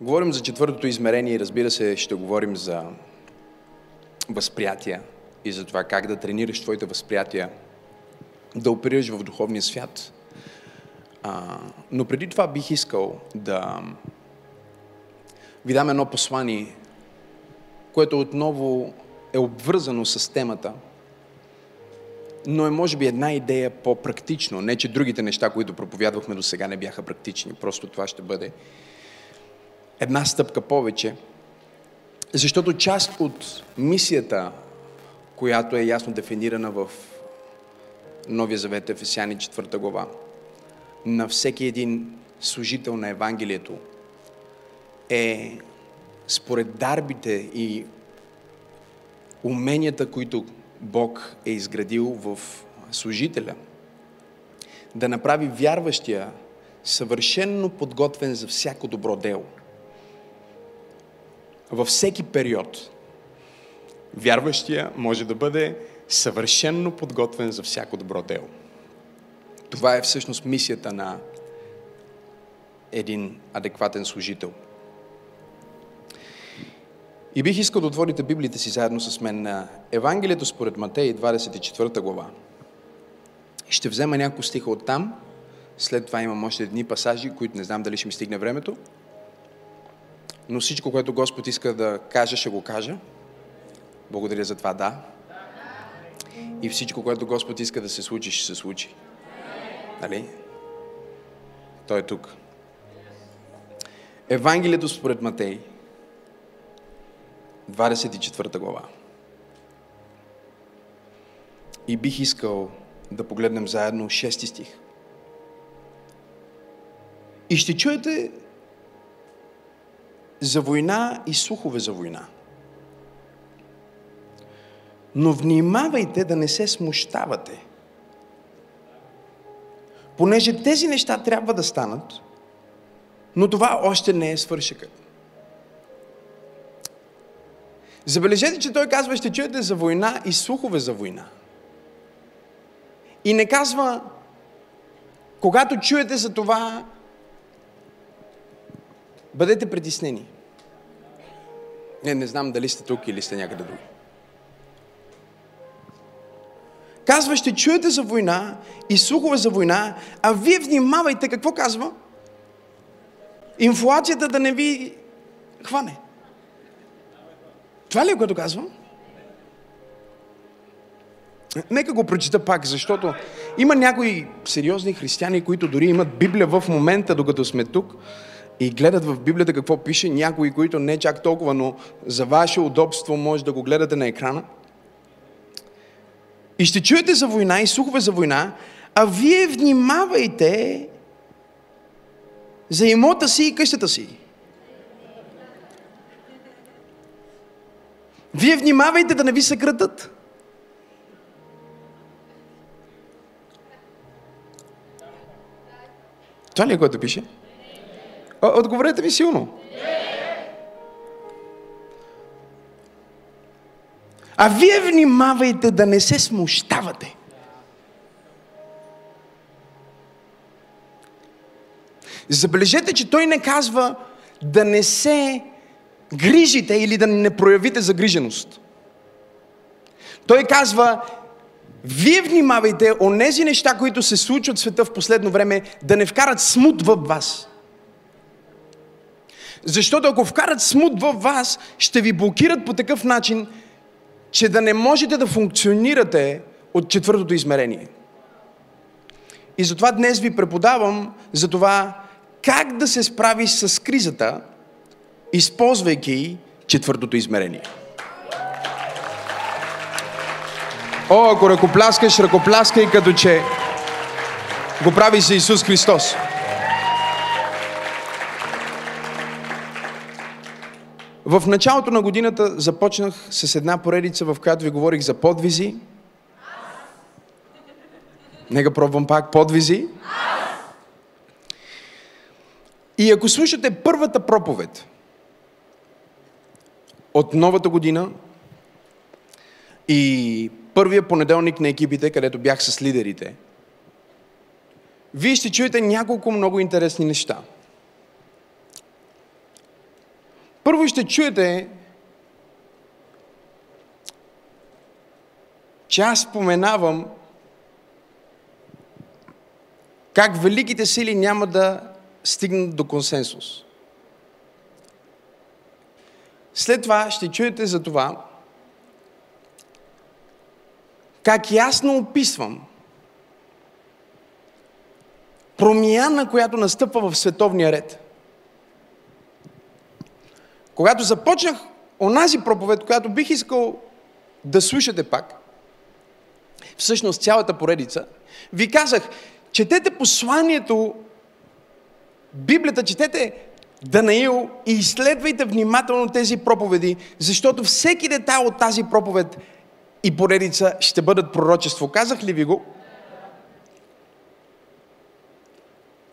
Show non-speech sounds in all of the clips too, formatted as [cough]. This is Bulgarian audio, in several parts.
Говорим за четвъртото измерение и разбира се ще говорим за възприятия и за това как да тренираш твоите възприятия, да оперираш в духовния свят. А, но преди това бих искал да ви дам едно послание, което отново е обвързано с темата, но е може би една идея по-практично. Не, че другите неща, които проповядвахме до сега не бяха практични. Просто това ще бъде една стъпка повече. Защото част от мисията, която е ясно дефинирана в Новия Завет, Ефесяни 4 глава, на всеки един служител на Евангелието е според дарбите и уменията, които Бог е изградил в служителя, да направи вярващия съвършенно подготвен за всяко добро дело. Във всеки период вярващия може да бъде съвършенно подготвен за всяко добро дело. Това е всъщност мисията на един адекватен служител. И бих искал да отворите Библията си заедно с мен на Евангелието според Матей, 24 глава. Ще взема няколко стиха от там. След това имам още едни пасажи, които не знам дали ще ми стигне времето. Но всичко, което Господ иска да каже, ще го кажа. Благодаря за това, да. И всичко, което Господ иска да се случи, ще се случи. Нали? Той е тук. Евангелието според Матей, 24 глава. И бих искал да погледнем заедно 6 стих. И ще чуете за война и слухове за война. Но внимавайте да не се смущавате. Понеже тези неща трябва да станат, но това още не е свършекът. Забележете, че той казва, ще чуете за война и слухове за война. И не казва, когато чуете за това, бъдете притеснени. Не, не знам дали сте тук или сте някъде други. Казва, ще чуете за война и слухове за война, а вие внимавайте какво казва? Инфлацията да не ви хване. Това ли е което казвам? Нека го прочита пак, защото има някои сериозни християни, които дори имат Библия в момента, докато сме тук, и гледат в Библията какво пише, някои, които не чак толкова, но за ваше удобство може да го гледате на екрана. И ще чуете за война и слухове за война, а вие внимавайте за имота си и къщата си. Вие внимавайте да не ви съкратат. Това ли е което пише? Отговорете ми силно. А вие внимавайте да не се смущавате. Забележете, че той не казва да не се грижите или да не проявите загриженост. Той казва, вие внимавайте онези неща, които се случват в света в последно време, да не вкарат смут в вас. Защото ако вкарат смут в вас, ще ви блокират по такъв начин, че да не можете да функционирате от четвъртото измерение. И затова днес ви преподавам за това как да се справи с кризата, използвайки четвъртото измерение. О, ако ръкопляскаш, ръкопляскай като че го прави за Исус Христос. В началото на годината започнах с една поредица, в която ви говорих за подвизи. Нека пробвам пак подвизи. И ако слушате първата проповед от новата година и първия понеделник на екипите, където бях с лидерите, вие ще чуете няколко много интересни неща. Първо ще чуете, че аз споменавам как великите сили няма да стигнат до консенсус. След това ще чуете за това, как ясно описвам промяна, която настъпва в световния ред. Когато започнах онази проповед, която бих искал да слушате пак, всъщност цялата поредица, ви казах, четете посланието, Библията, четете Данаил и изследвайте внимателно тези проповеди, защото всеки детайл от тази проповед и поредица ще бъдат пророчество. Казах ли ви го?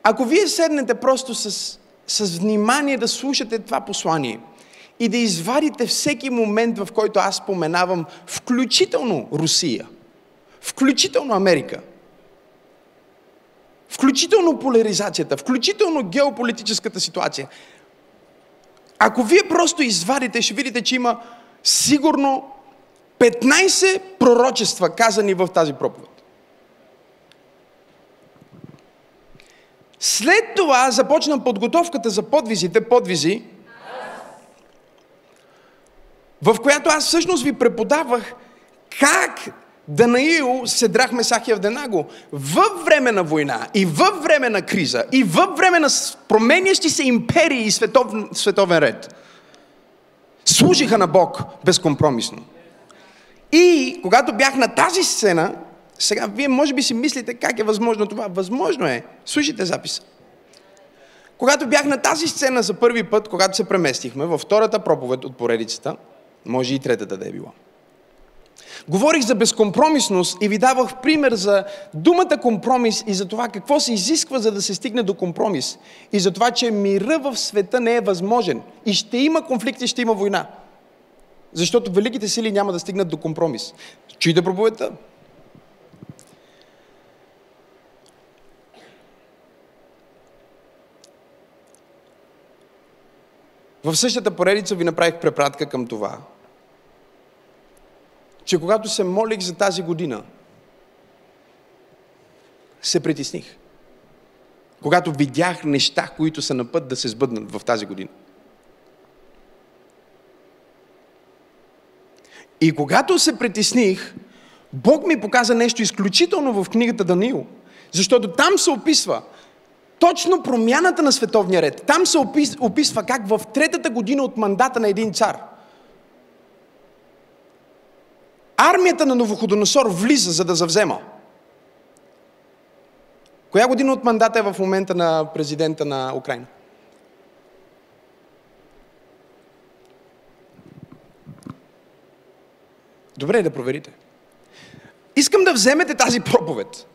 Ако вие седнете просто с, с внимание да слушате това послание и да извадите всеки момент, в който аз споменавам, включително Русия, включително Америка, включително поляризацията, включително геополитическата ситуация, ако вие просто извадите, ще видите, че има сигурно 15 пророчества, казани в тази проповед. След това започна подготовката за подвизите, подвизи, в която аз всъщност ви преподавах как Данаил Седрах Месах Евденаго във време на война и във време на криза и във време на променящи се империи и светов, световен ред служиха на Бог безкомпромисно. И когато бях на тази сцена, сега вие може би си мислите как е възможно това. Възможно е. Слушайте записа. Когато бях на тази сцена за първи път, когато се преместихме във втората проповед от поредицата, може и третата да е била. Говорих за безкомпромисност и ви давах пример за думата компромис и за това какво се изисква, за да се стигне до компромис. И за това, че мира в света не е възможен. И ще има конфликт и ще има война. Защото великите сили няма да стигнат до компромис. Чуйте проповедта. В същата поредица ви направих препратка към това, че когато се молих за тази година, се притесних. Когато видях неща, които са на път да се сбъднат в тази година. И когато се притесних, Бог ми показа нещо изключително в книгата Даниил. Защото там се описва точно промяната на световния ред. Там се описва как в третата година от мандата на един цар армията на Новоходоносор влиза, за да завзема. Коя година от мандата е в момента на президента на Украина? Добре е да проверите. Искам да вземете тази проповед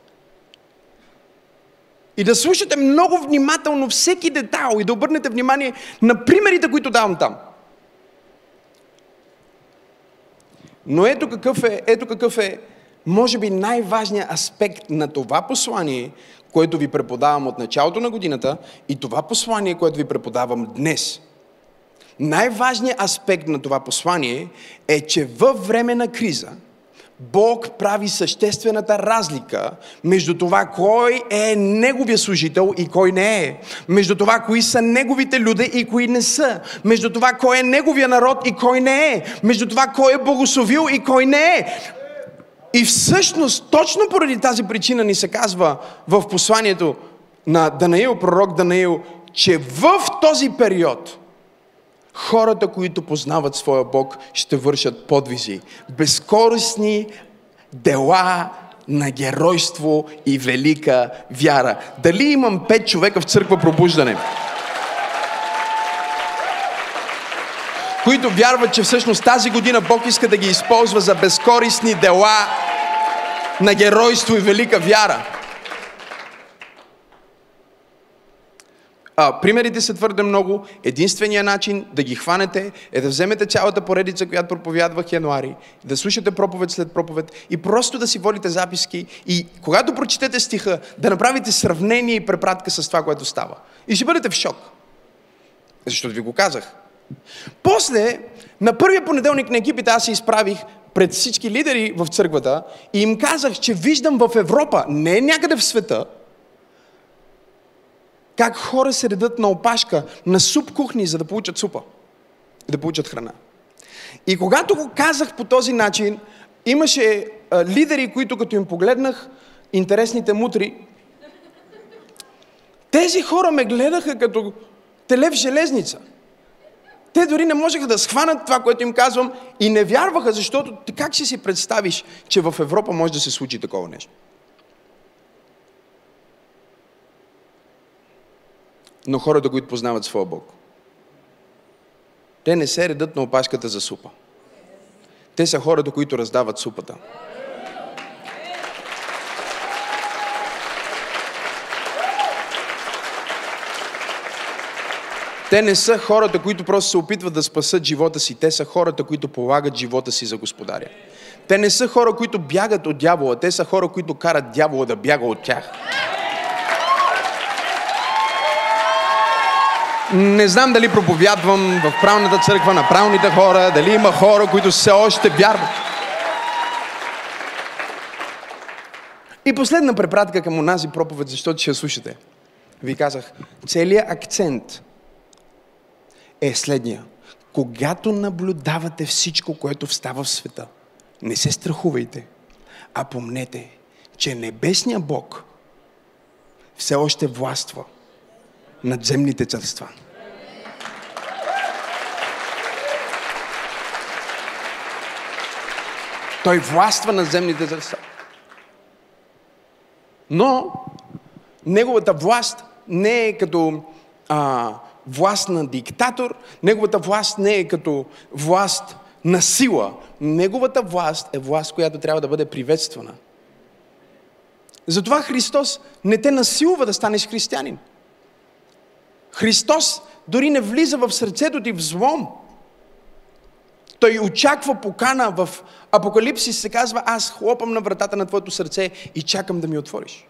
и да слушате много внимателно всеки детайл и да обърнете внимание на примерите, които давам там. Но ето какъв е, ето какъв е може би най-важният аспект на това послание, което ви преподавам от началото на годината и това послание, което ви преподавам днес. Най-важният аспект на това послание е, че във време на криза – Бог прави съществената разлика между това кой е неговия служител и кой не е. Между това кои са неговите люди и кои не са. Между това кой е неговия народ и кой не е. Между това кой е благословил и кой не е. И всъщност, точно поради тази причина ни се казва в посланието на Данаил, пророк Данаил, че в този период – хората, които познават своя Бог, ще вършат подвизи. Безкорисни дела на геройство и велика вяра. Дали имам пет човека в църква пробуждане? които вярват, че всъщност тази година Бог иска да ги използва за безкорисни дела на геройство и велика вяра. А, примерите са твърде много. Единственият начин да ги хванете е да вземете цялата поредица, която проповядвах януари, да слушате проповед след проповед и просто да си водите записки и когато прочетете стиха, да направите сравнение и препратка с това, което става. И ще бъдете в шок. Защото ви го казах. После, на първия понеделник на екипите аз се изправих пред всички лидери в църквата и им казах, че виждам в Европа, не някъде в света, как хора се редат на опашка, на суп кухни, за да получат супа и да получат храна. И когато го казах по този начин, имаше а, лидери, които като им погледнах интересните мутри, тези хора ме гледаха като теле железница. Те дори не можеха да схванат това, което им казвам и не вярваха, защото как си си представиш, че в Европа може да се случи такова нещо? Но хората, които познават своя Бог, те не се редат на опашката за супа. Те са хората, които раздават супата. Те не са хората, които просто се опитват да спасат живота си. Те са хората, които полагат живота си за Господаря. Те не са хора, които бягат от дявола. Те са хора, които карат дявола да бяга от тях. Не знам дали проповядвам в правната църква на правните хора, дали има хора, които все още вярват. И последна препратка към онази проповед, защото ще я слушате. Ви казах, целият акцент е следния. Когато наблюдавате всичко, което встава в света, не се страхувайте, а помнете, че небесния Бог все още властва над земните царства. Той властва над земните царства. Но неговата власт не е като а, власт на диктатор, неговата власт не е като власт на сила. Неговата власт е власт, която трябва да бъде приветствана. Затова Христос не те насилва да станеш християнин. Христос дори не влиза в сърцето ти в злом. Той очаква покана в Апокалипсис се казва, аз хлопам на вратата на твоето сърце и чакам да ми отвориш.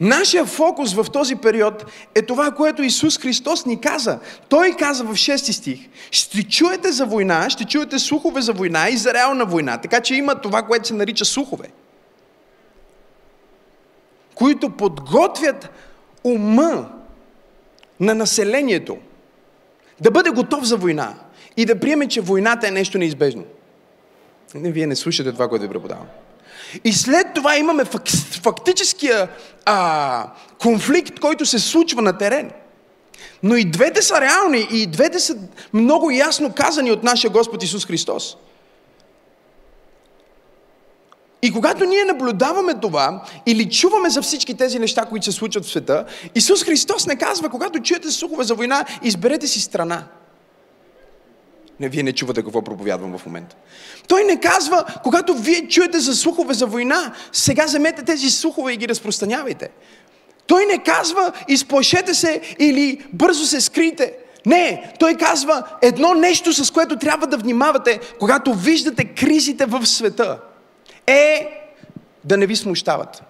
Нашия фокус в този период е това, което Исус Христос ни каза. Той каза в 6 стих, ще чуете за война, ще чуете слухове за война и за реална война. Така че има това, което се нарича слухове. Които подготвят ума на населението да бъде готов за война и да приеме, че войната е нещо неизбежно. Не, вие не слушате това, което ви преподавам. И след това имаме фактическия а, конфликт, който се случва на терен. Но и двете са реални, и двете са много ясно казани от нашия Господ Исус Христос. И когато ние наблюдаваме това или чуваме за всички тези неща, които се случват в света, Исус Христос не казва, когато чуете слухове за война, изберете си страна. Не, вие не чувате какво проповядвам в момента. Той не казва, когато вие чуете за слухове за война, сега вземете тези слухове и ги разпространявайте. Той не казва, изплашете се или бързо се скрите. Не, той казва едно нещо, с което трябва да внимавате, когато виждате кризите в света. Е да не ви смущават.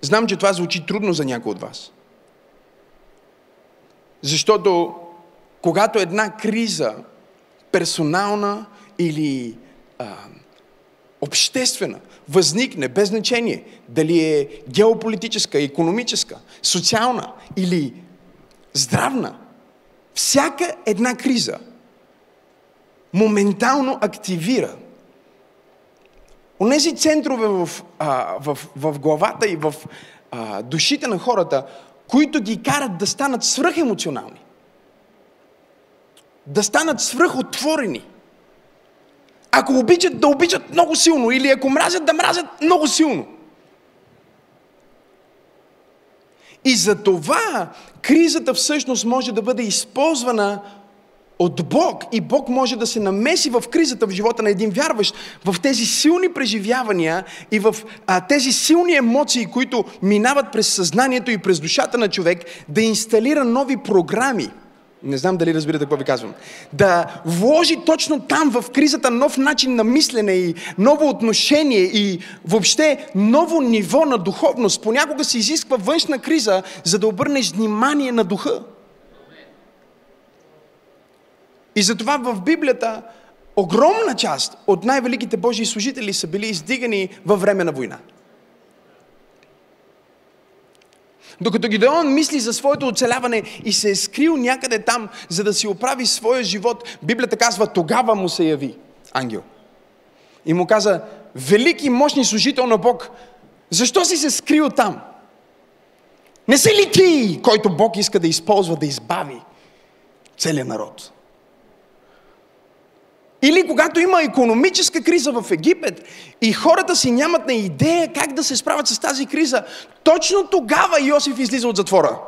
Знам, че това звучи трудно за някой от вас. Защото когато една криза, персонална или а, обществена, възникне без значение дали е геополитическа, економическа, социална или здравна, всяка една криза моментално активира Онези центрове в, а, в, в главата и в а, душите на хората, които ги карат да станат свръхемоционални. Да станат свръхотворени. Ако обичат, да обичат много силно. Или ако мразят, да мразят много силно. И за това кризата всъщност може да бъде използвана от Бог и Бог може да се намеси в кризата в живота на един вярващ, в тези силни преживявания и в а, тези силни емоции, които минават през съзнанието и през душата на човек, да инсталира нови програми Не знам дали разбирате какво ви казвам. Да вложи точно там в кризата нов начин на мислене и ново отношение и въобще ново ниво на духовност. Понякога се изисква външна криза, за да обърнеш внимание на духа. И затова в Библията огромна част от най-великите Божии служители са били издигани във време на война. Докато Гидеон мисли за своето оцеляване и се е скрил някъде там, за да си оправи своя живот, Библията казва, тогава му се яви ангел. И му каза, велики мощни служител на Бог, защо си се скрил там? Не си ли ти, който Бог иска да използва да избави целият народ? Или когато има економическа криза в Египет и хората си нямат на идея как да се справят с тази криза, точно тогава Йосиф излиза от затвора.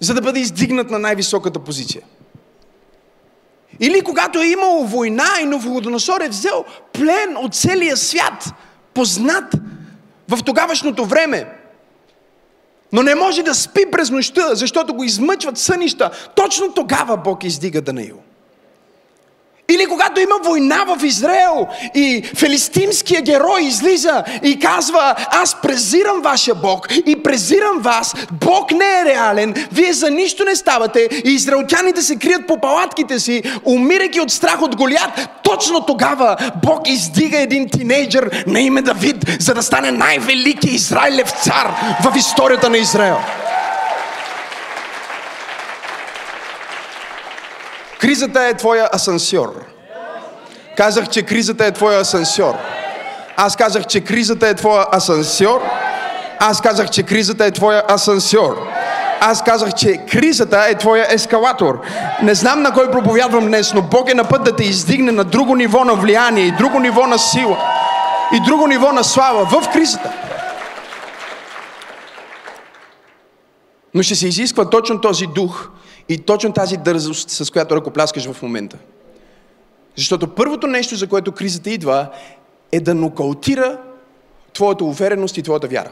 За да бъде издигнат на най-високата позиция. Или когато е имало война и Новогодоносор е взел плен от целия свят, познат в тогавашното време, но не може да спи през нощта, защото го измъчват сънища, точно тогава Бог издига Данаил. Или когато има война в Израел и филистимския герой излиза и казва, аз презирам вашия Бог и презирам вас, Бог не е реален, вие за нищо не ставате и израелтяните се крият по палатките си, умирайки от страх от Голят, точно тогава Бог издига един тинейджър на име Давид, за да стане най-велики Израилев цар в историята на Израел. Кризата е твоя асансьор. Казах, че кризата е твоя асансьор. Аз казах, че кризата е твоя асансьор. Аз казах, че кризата е твоя асансьор. Аз казах, че кризата е твоя ескалатор. Не знам на кой проповядвам днес, но Бог е на път да те издигне на друго ниво на влияние и друго ниво на сила и друго ниво на слава в кризата. Но ще се изисква точно този дух и точно тази дързост, с която ръкопляскаш в момента. Защото първото нещо, за което кризата идва, е да нокаутира твоята увереност и твоята вяра.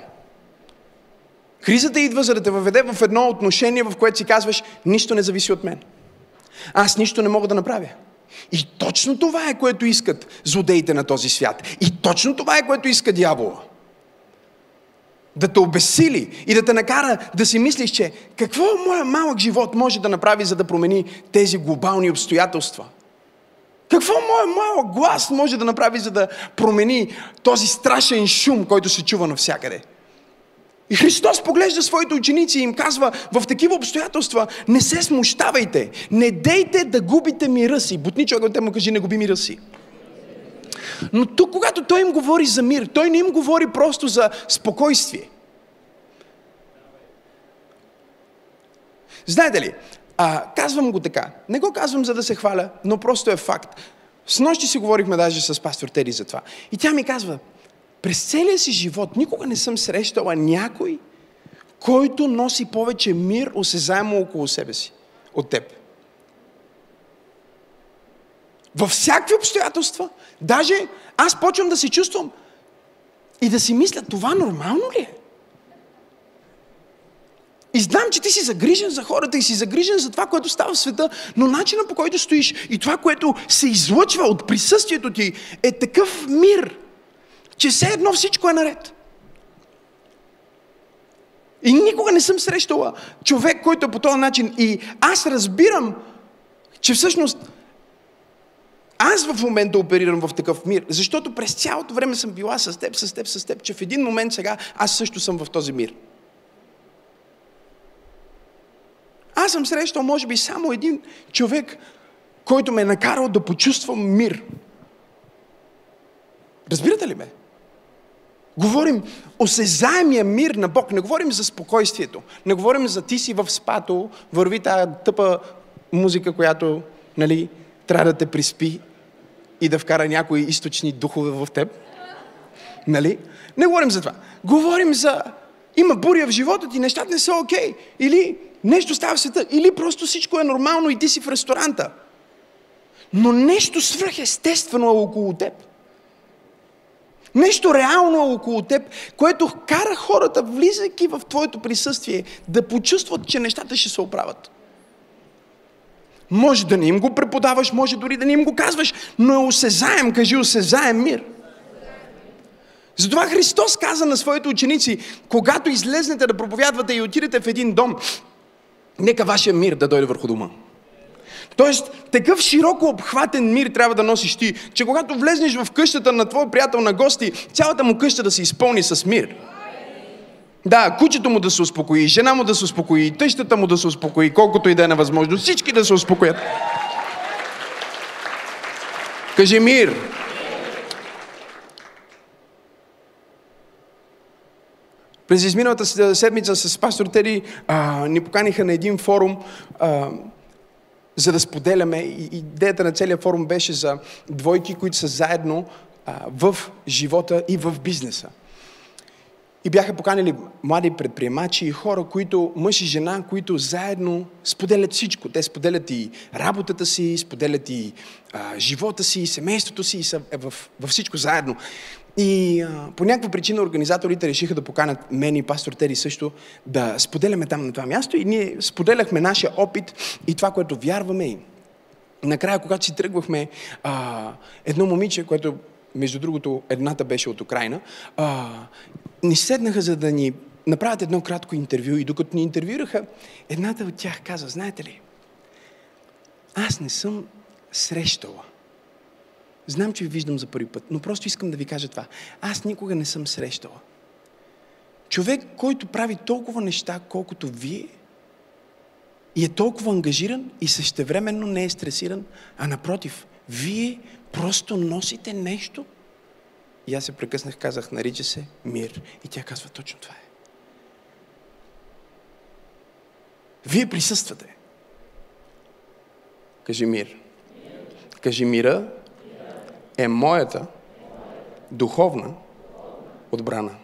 Кризата идва, за да те въведе в едно отношение, в което си казваш, нищо не зависи от мен. Аз нищо не мога да направя. И точно това е, което искат злодеите на този свят. И точно това е, което иска дявола да те обесили и да те накара да си мислиш, че какво моя малък живот може да направи, за да промени тези глобални обстоятелства. Какво моя малък глас може да направи, за да промени този страшен шум, който се чува навсякъде? И Христос поглежда своите ученици и им казва, в такива обстоятелства не се смущавайте, не дейте да губите мира си. Бутни човек те му кажи, не губи мира си. Но тук, когато той им говори за мир, той не им говори просто за спокойствие. Знаете ли, а, казвам го така. Не го казвам за да се хваля, но просто е факт. С нощи си говорихме даже с пастор Тери за това. И тя ми казва, през целия си живот никога не съм срещала някой, който носи повече мир, осезаемо около себе си от теб. Във всякакви обстоятелства, даже аз почвам да се чувствам и да си мисля, това нормално ли е? И знам, че ти си загрижен за хората и си загрижен за това, което става в света, но начинът по който стоиш и това, което се излъчва от присъствието ти е такъв мир, че все едно всичко е наред. И никога не съм срещала човек, който е по този начин. И аз разбирам, че всъщност аз в момента оперирам в такъв мир, защото през цялото време съм била с теб, с теб, с теб, че в един момент сега аз също съм в този мир. Аз съм срещал, може би, само един човек, който ме е накарал да почувствам мир. Разбирате ли ме? Говорим осезаемия мир на Бог. Не говорим за спокойствието. Не говорим за ти си в спато, върви тази тъпа музика, която нали, трябва да те приспи и да вкара някои източни духове в теб. Нали? Не говорим за това. Говорим за има буря в живота ти, нещата не са окей. Okay. Или нещо става в света, или просто всичко е нормално и ти си в ресторанта. Но нещо свръхестествено е около теб. Нещо реално е около теб, което кара хората, влизайки в твоето присъствие, да почувстват, че нещата ще се оправят. Може да не им го преподаваш, може дори да не им го казваш, но е осезаем, кажи осезаем мир. Затова Христос каза на своите ученици, когато излезнете да проповядвате и отидете в един дом, нека вашия мир да дойде върху дома. Тоест, такъв широко обхватен мир трябва да носиш ти, че когато влезнеш в къщата на твой приятел на гости, цялата му къща да се изпълни с мир. Да, кучето му да се успокои, жена му да се успокои, тъщата му да се успокои, колкото и да е невъзможно, всички да се успокоят. Кажи мир. През изминалата седмица с пастор Тери а, ни поканиха на един форум, а, за да споделяме. Идеята на целият форум беше за двойки, които са заедно а, в живота и в бизнеса. И бяха поканили млади предприемачи и хора, които, мъж и жена, които заедно споделят всичко. Те споделят и работата си, споделят и а, живота си, и семейството си, и са във, във всичко заедно. И а, по някаква причина организаторите решиха да поканят мен и пастор Тери също да споделяме там на това място. И ние споделяхме нашия опит и това, което вярваме. И накрая, когато си тръгвахме, а, едно момиче, което между другото едната беше от Украина, а, ни седнаха за да ни направят едно кратко интервю и докато ни интервюраха, едната от тях каза, знаете ли, аз не съм срещала Знам, че ви виждам за първи път, но просто искам да ви кажа това. Аз никога не съм срещала. Човек, който прави толкова неща, колкото вие, и е толкова ангажиран и същевременно не е стресиран, а напротив, вие просто носите нещо. И аз се прекъснах, казах, нарича се мир. И тя казва, точно това е. Вие присъствате. Кажи мир. Кажи мира е моята духовна отбрана.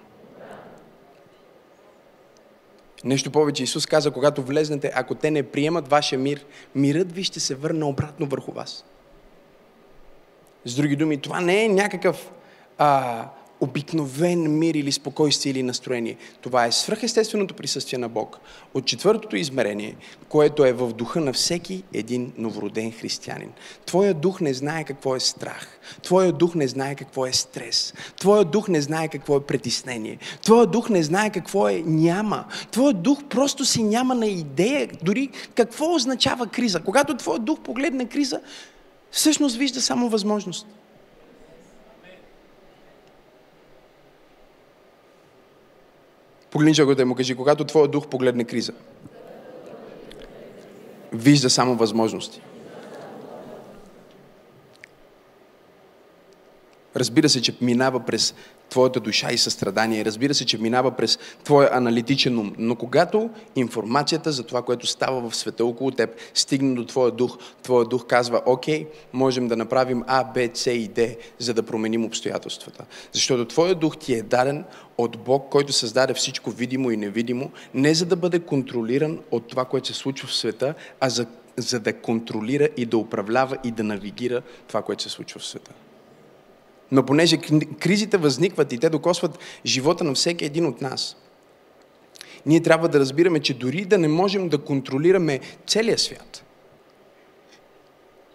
Нещо повече, Исус каза, когато влезнете, ако те не приемат вашия мир, мирът ви ще се върне обратно върху вас. С други думи, това не е някакъв а, обикновен мир или спокойствие или настроение. Това е свръхестественото присъствие на Бог от четвъртото измерение, което е в духа на всеки един новороден християнин. Твоя дух не знае какво е страх. Твоя дух не знае какво е стрес. Твоя дух не знае какво е притеснение. Твоя дух не знае какво е няма. Твоя дух просто си няма на идея дори какво означава криза. Когато твоя дух погледне криза, всъщност вижда само възможност. Погледни човекът му кажи, когато твоя дух погледне криза, вижда само възможности. Разбира се, че минава през твоята душа и състрадание. Разбира се, че минава през твоя аналитичен ум. Но когато информацията за това, което става в света около теб, стигне до твоя дух, твоя дух казва, окей, можем да направим А, Б, С и Д, за да променим обстоятелствата. Защото твоя дух ти е даден от Бог, който създаде всичко видимо и невидимо, не за да бъде контролиран от това, което се случва в света, а за, за да контролира и да управлява и да навигира това, което се случва в света. Но понеже кризите възникват и те докосват живота на всеки един от нас, ние трябва да разбираме, че дори да не можем да контролираме целия свят,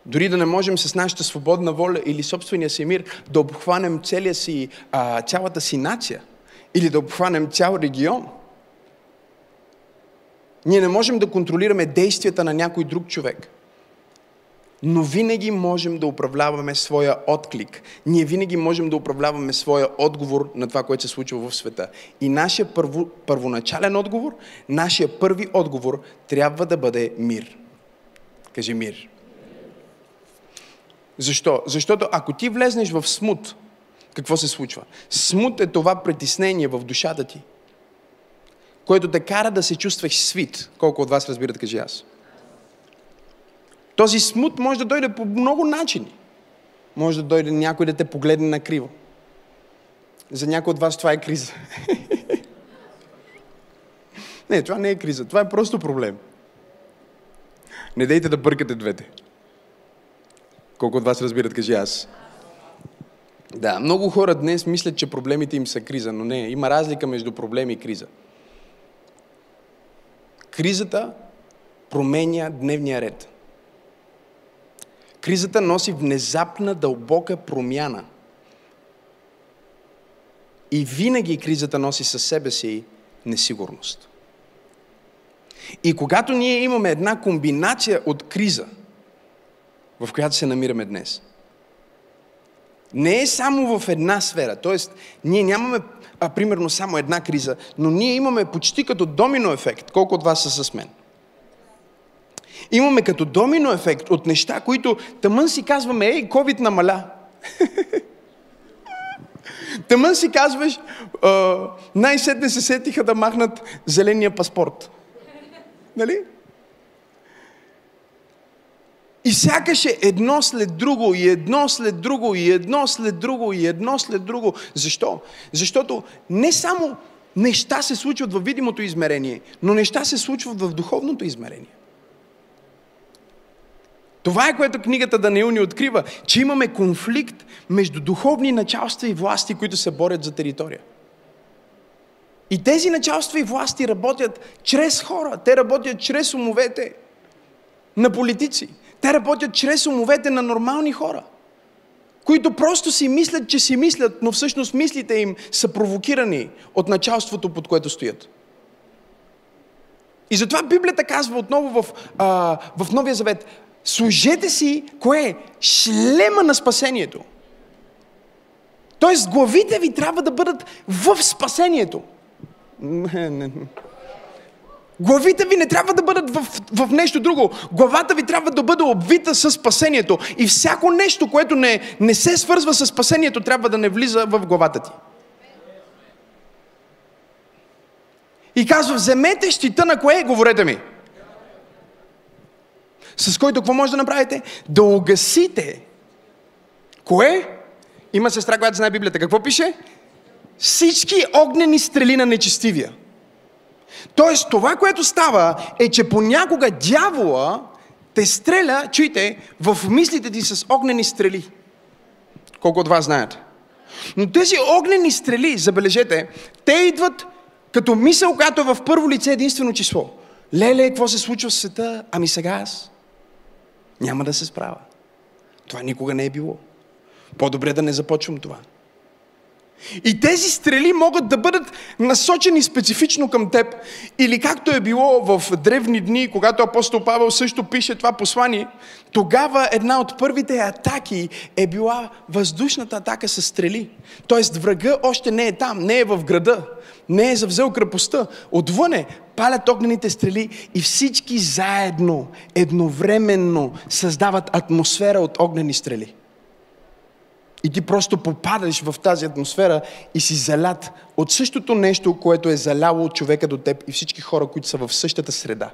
дори да не можем с нашата свободна воля или собствения си мир да обхванем целия си, а, цялата си нация или да обхванем цял регион, ние не можем да контролираме действията на някой друг човек – но винаги можем да управляваме своя отклик. Ние винаги можем да управляваме своя отговор на това, което се случва в света. И нашия първо, първоначален отговор, нашия първи отговор трябва да бъде мир. Кажи мир. Защо? Защото ако ти влезнеш в смут, какво се случва? Смут е това притеснение в душата ти, което те кара да се чувстваш свит. Колко от вас разбират, кажи аз. Този смут може да дойде по много начини. Може да дойде някой да те погледне на криво. За някой от вас това е криза. [laughs] не, това не е криза. Това е просто проблем. Не дейте да бъркате двете. Колко от вас разбират, кажи аз. Да, много хора днес мислят, че проблемите им са криза, но не, има разлика между проблеми и криза. Кризата променя дневния ред. Кризата носи внезапна, дълбока промяна. И винаги кризата носи със себе си несигурност. И когато ние имаме една комбинация от криза, в която се намираме днес, не е само в една сфера, т.е. ние нямаме а, примерно само една криза, но ние имаме почти като домино ефект. Колко от вас са с мен? Имаме като домино ефект от неща, които тъмън си казваме, ей, COVID намаля. [laughs] тъмън си казваш, най-сетне се сетиха да махнат зеления паспорт. Нали? И сякаш е едно след друго, и едно след друго, и едно след друго, и едно след друго. Защо? Защото не само неща се случват във видимото измерение, но неща се случват в духовното измерение. Това е което книгата Даниил ни открива, че имаме конфликт между духовни началства и власти, които се борят за територия. И тези началства и власти работят чрез хора. Те работят чрез умовете на политици. Те работят чрез умовете на нормални хора, които просто си мислят, че си мислят, но всъщност мислите им са провокирани от началството, под което стоят. И затова Библията казва отново в, а, в Новия Завет, служете си, кое е? Шлема на спасението. Тоест главите ви трябва да бъдат в спасението. Главите ви не трябва да бъдат в, в нещо друго. Главата ви трябва да бъде обвита с спасението. И всяко нещо, което не, не се свързва с спасението, трябва да не влиза в главата ти. И казва, вземете щита на кое? Говорете ми. С който какво може да направите? Да угасите. Кое? Има сестра, която знае Библията. Какво пише? Всички огнени стрели на нечестивия. Тоест, това, което става, е, че понякога дявола те стреля, чуйте, в мислите ти с огнени стрели. Колко от вас знаят? Но тези огнени стрели, забележете, те идват като мисъл, която е в първо лице единствено число. Леле, какво се случва в света? Ами сега аз. Няма да се справя. Това никога не е било. По-добре да не започвам това. И тези стрели могат да бъдат насочени специфично към теб. Или както е било в древни дни, когато апостол Павел също пише това послание, тогава една от първите атаки е била въздушната атака с стрели. Тоест врага още не е там, не е в града, не е завзел крепостта. Отвън е, палят огнените стрели и всички заедно, едновременно създават атмосфера от огнени стрели. И ти просто попадаш в тази атмосфера и си залят от същото нещо, което е заляло от човека до теб и всички хора, които са в същата среда.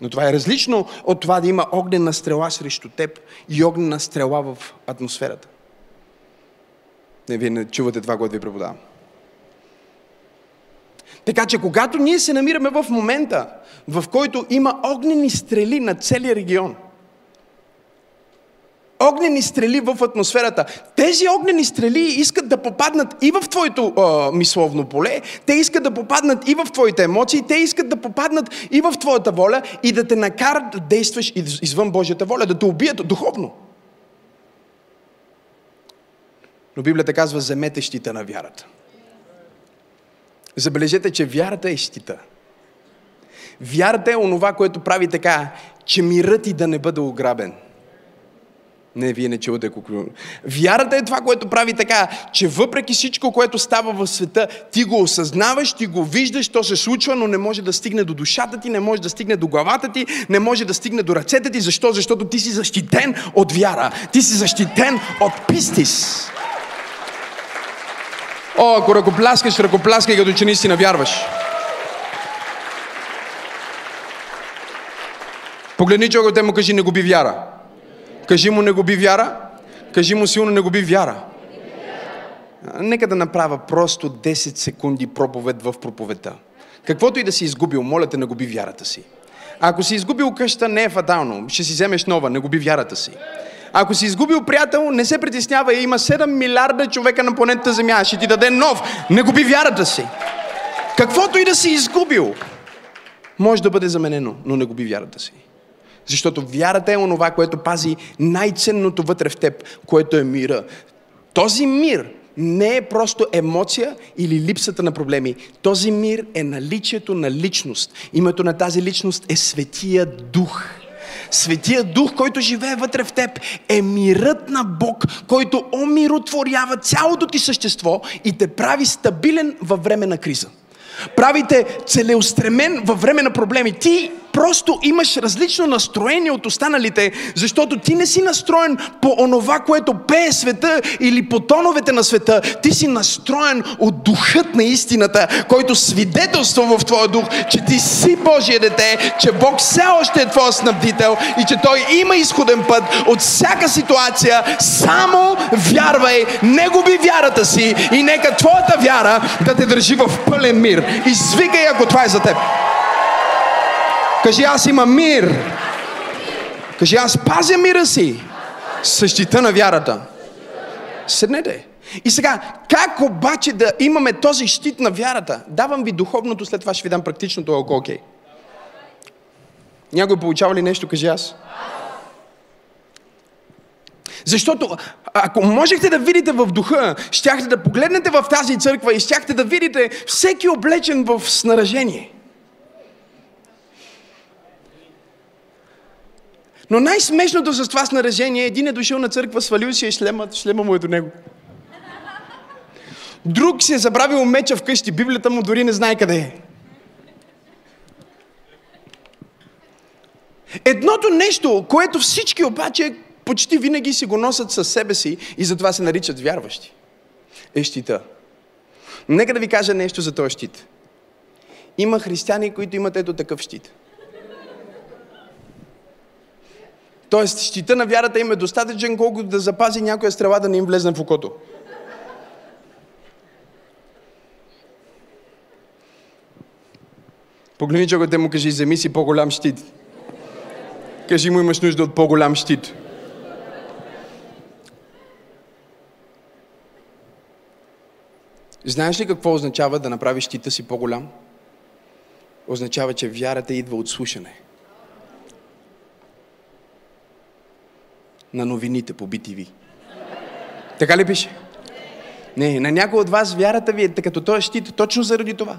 Но това е различно от това да има огнена стрела срещу теб и огнена стрела в атмосферата. Не, вие не чувате това, което ви преподавам. Така че, когато ние се намираме в момента, в който има огнени стрели на целия регион, огнени стрели в атмосферата. Тези огнени стрели искат да попаднат и в твоето а, мисловно поле, те искат да попаднат и в твоите емоции, те искат да попаднат и в твоята воля и да те накарат да действаш извън Божията воля, да те убият духовно. Но Библията казва, вземете щита на вярата. Забележете, че вярата е щита. Вярата е онова, което прави така, че мирът ти да не бъде ограбен – не, вие не чувате куклю. Вярата е това, което прави така, че въпреки всичко, което става в света, ти го осъзнаваш, ти го виждаш, то се случва, но не може да стигне до душата ти, не може да стигне до главата ти, не може да стигне до ръцете ти. Защо? Защото ти си защитен от вяра. Ти си защитен от пистис. О, ако ръкопляскаш, ръкопляскай, като че наистина вярваш. Погледни човекът, му кажи, не губи вяра. Кажи му, не губи вяра. Кажи му силно, не губи вяра. Нека да направя просто 10 секунди проповед в проповедта. Каквото и да си изгубил, моля те, не губи вярата си. ако си изгубил къща, не е фатално. Ще си вземеш нова, не губи вярата си. Ако си изгубил приятел, не се притеснява. Има 7 милиарда човека на планетата Земя. Ще ти даде нов. Не губи вярата си. Каквото и да си изгубил, може да бъде заменено, но не губи вярата си. Защото вярата е онова, което пази най-ценното вътре в теб, което е мира. Този мир не е просто емоция или липсата на проблеми. Този мир е наличието на личност. Името на тази личност е Светия Дух. Светия Дух, който живее вътре в теб, е мирът на Бог, който омиротворява цялото ти същество и те прави стабилен във време на криза. Правите целеустремен във време на проблеми. Ти просто имаш различно настроение от останалите, защото ти не си настроен по онова, което пее света или по тоновете на света. Ти си настроен от духът на истината, който свидетелства в твоя дух, че ти си Божие дете, че Бог все още е твой снабдител и че Той има изходен път от всяка ситуация. Само вярвай, не губи вярата си и нека твоята вяра да те държи в пълен мир. Извикай, ако това е за теб. Кажи, аз имам мир. Кажи, аз пазя мира си. Същита на вярата. Седнете. И сега, как обаче да имаме този щит на вярата? Давам ви духовното, след това ще ви дам практичното, ако окей. Някой получава ли нещо, кажи аз? Защото ако можехте да видите в духа, щяхте да погледнете в тази църква и щяхте да видите всеки облечен в снаражение. Но най-смешното с това снаражение, един е дошъл на църква, свалил си е шлема, шлема му е до него. Друг си е забравил меча вкъщи, Библията му дори не знае къде е. Едното нещо, което всички обаче почти винаги си го носят със себе си и затова се наричат вярващи, е щита. Нека да ви кажа нещо за този щит. Има християни, които имат ето такъв щит – Тоест, щита на вярата им е достатъчен, колкото да запази някоя стрела да не им влезне в окото. Погледни човекът му кажи, вземи си по-голям щит. Кажи му, имаш нужда от по-голям щит. Знаеш ли какво означава да направиш щита си по-голям? Означава, че вярата идва от слушане. На новините по BTV. Така ли пише? Не, на някой от вас вярата ви е като той е щит, точно заради това.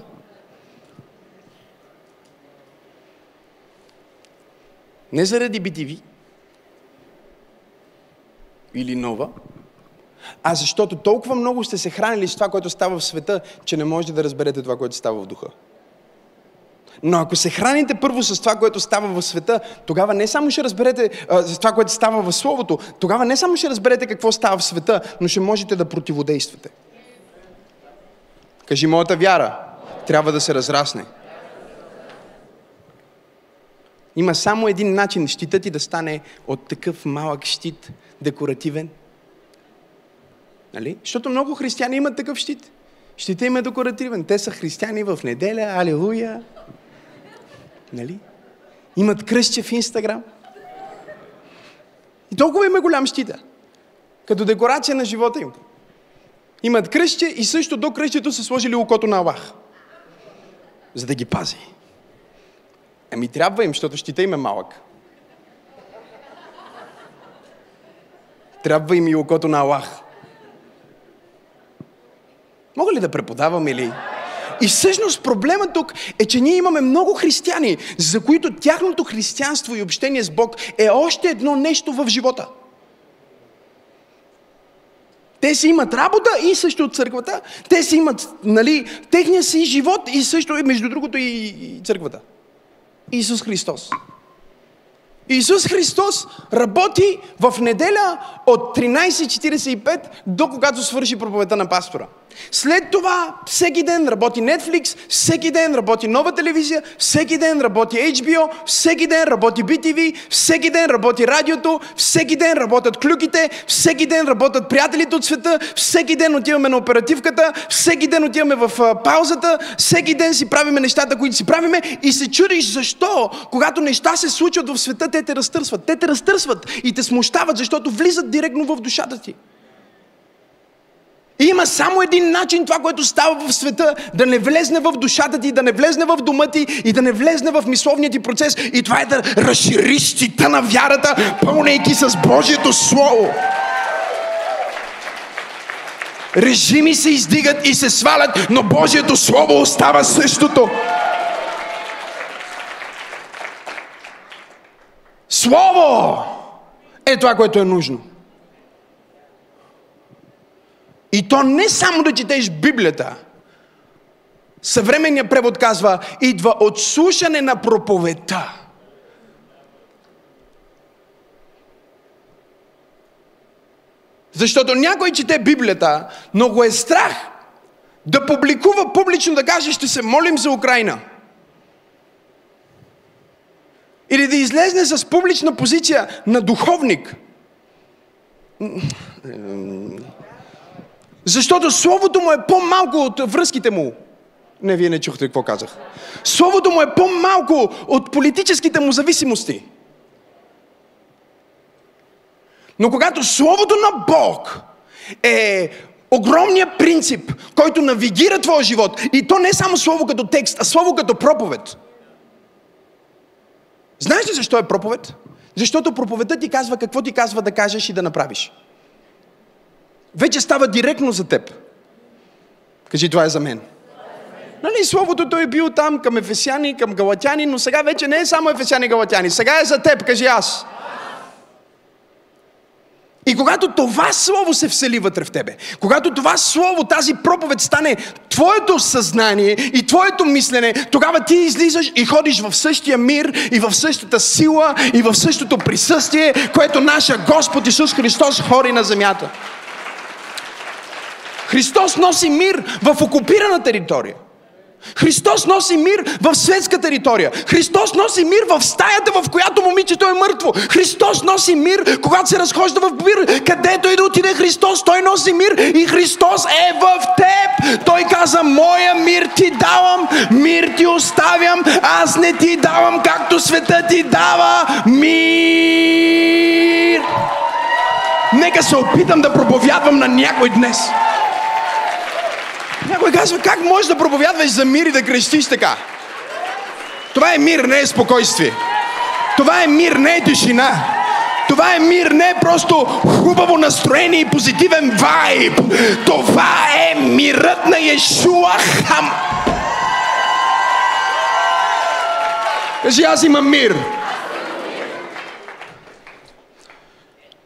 Не заради BTV или нова, а защото толкова много сте се хранили с това, което става в света, че не можете да разберете това, което става в духа. Но ако се храните първо с това, което става в света, тогава не само ще разберете а, с това, което става в Словото, тогава не само ще разберете какво става в света, но ще можете да противодействате. Кажи, моята вяра трябва да се разрасне. Има само един начин щитът ти да стане от такъв малък щит, декоративен. Нали? Защото много християни имат такъв щит. Щита им е декоративен. Те са християни в неделя, алилуя. Нали? Имат кръстче в Инстаграм. И толкова им е голям щита. Като декорация на живота им. Имат кръстче и също до кръщето са сложили окото на Аллах. За да ги пази. Ами трябва им, защото щита им е малък. Трябва им и окото на Аллах. Мога ли да преподавам или... И всъщност проблема тук е, че ние имаме много християни, за които тяхното християнство и общение с Бог е още едно нещо в живота. Те си имат работа и също от църквата. Те си имат, нали, техния си живот и също, между другото, и църквата. Исус Христос. Исус Христос работи в неделя от 13.45 до когато свърши проповедта на пастора. След това всеки ден работи Netflix, всеки ден работи нова телевизия, всеки ден работи HBO, всеки ден работи BTV, всеки ден работи радиото, всеки ден работят клюките, всеки ден работят приятелите от света, всеки ден отиваме на оперативката, всеки ден отиваме в паузата, всеки ден си правиме нещата, които си правиме и се чудиш защо, когато неща се случват в света, те те разтърсват. Те те разтърсват и те смущават, защото влизат директно в душата ти. И има само един начин това, което става в света, да не влезне в душата ти, да не влезне в дома ти и да не влезне в мисловния ти процес. И това е да разшириш щита на вярата, пълнейки с Божието Слово. Режими се издигат и се свалят, но Божието Слово остава същото. Слово е това, което е нужно. И то не само да четеш Библията. Съвременният превод казва, идва от слушане на проповедта. Защото някой чете Библията, но го е страх да публикува публично, да каже, ще се молим за Украина. Или да излезне с публична позиция на духовник. Защото Словото му е по-малко от връзките му. Не, вие не чухте какво казах. Словото му е по-малко от политическите му зависимости. Но когато Словото на Бог е огромният принцип, който навигира твоя живот, и то не е само Слово като текст, а Слово като проповед. Знаеш ли защо е проповед? Защото проповедта ти казва какво ти казва да кажеш и да направиш вече става директно за теб. Кажи, това е за мен. Нали, Словото той е бил там към ефесяни, към галатяни, но сега вече не е само ефесяни и галатяни. Сега е за теб, кажи аз. И когато това слово се всели вътре в тебе, когато това слово, тази проповед стане твоето съзнание и твоето мислене, тогава ти излизаш и ходиш в същия мир и в същата сила и в същото присъствие, което нашия Господ Исус Христос хори на земята. Христос носи мир в окупирана територия. Христос носи мир в светска територия. Христос носи мир в стаята, в която момичето е мъртво. Христос носи мир, когато се разхожда в мир. Където и да отиде Христос, Той носи мир и Христос е в теб. Той каза, моя мир ти давам, мир ти оставям, аз не ти давам, както света ти дава мир. Нека се опитам да проповядвам на някой днес. Някой казва, как можеш да проповядваш за мир и да крещиш така? Това е мир, не е спокойствие. Това е мир, не е тишина. Това е мир, не е просто хубаво настроение и позитивен вайб. Това е мирът на Йешуа Хам. Кажи, аз имам мир.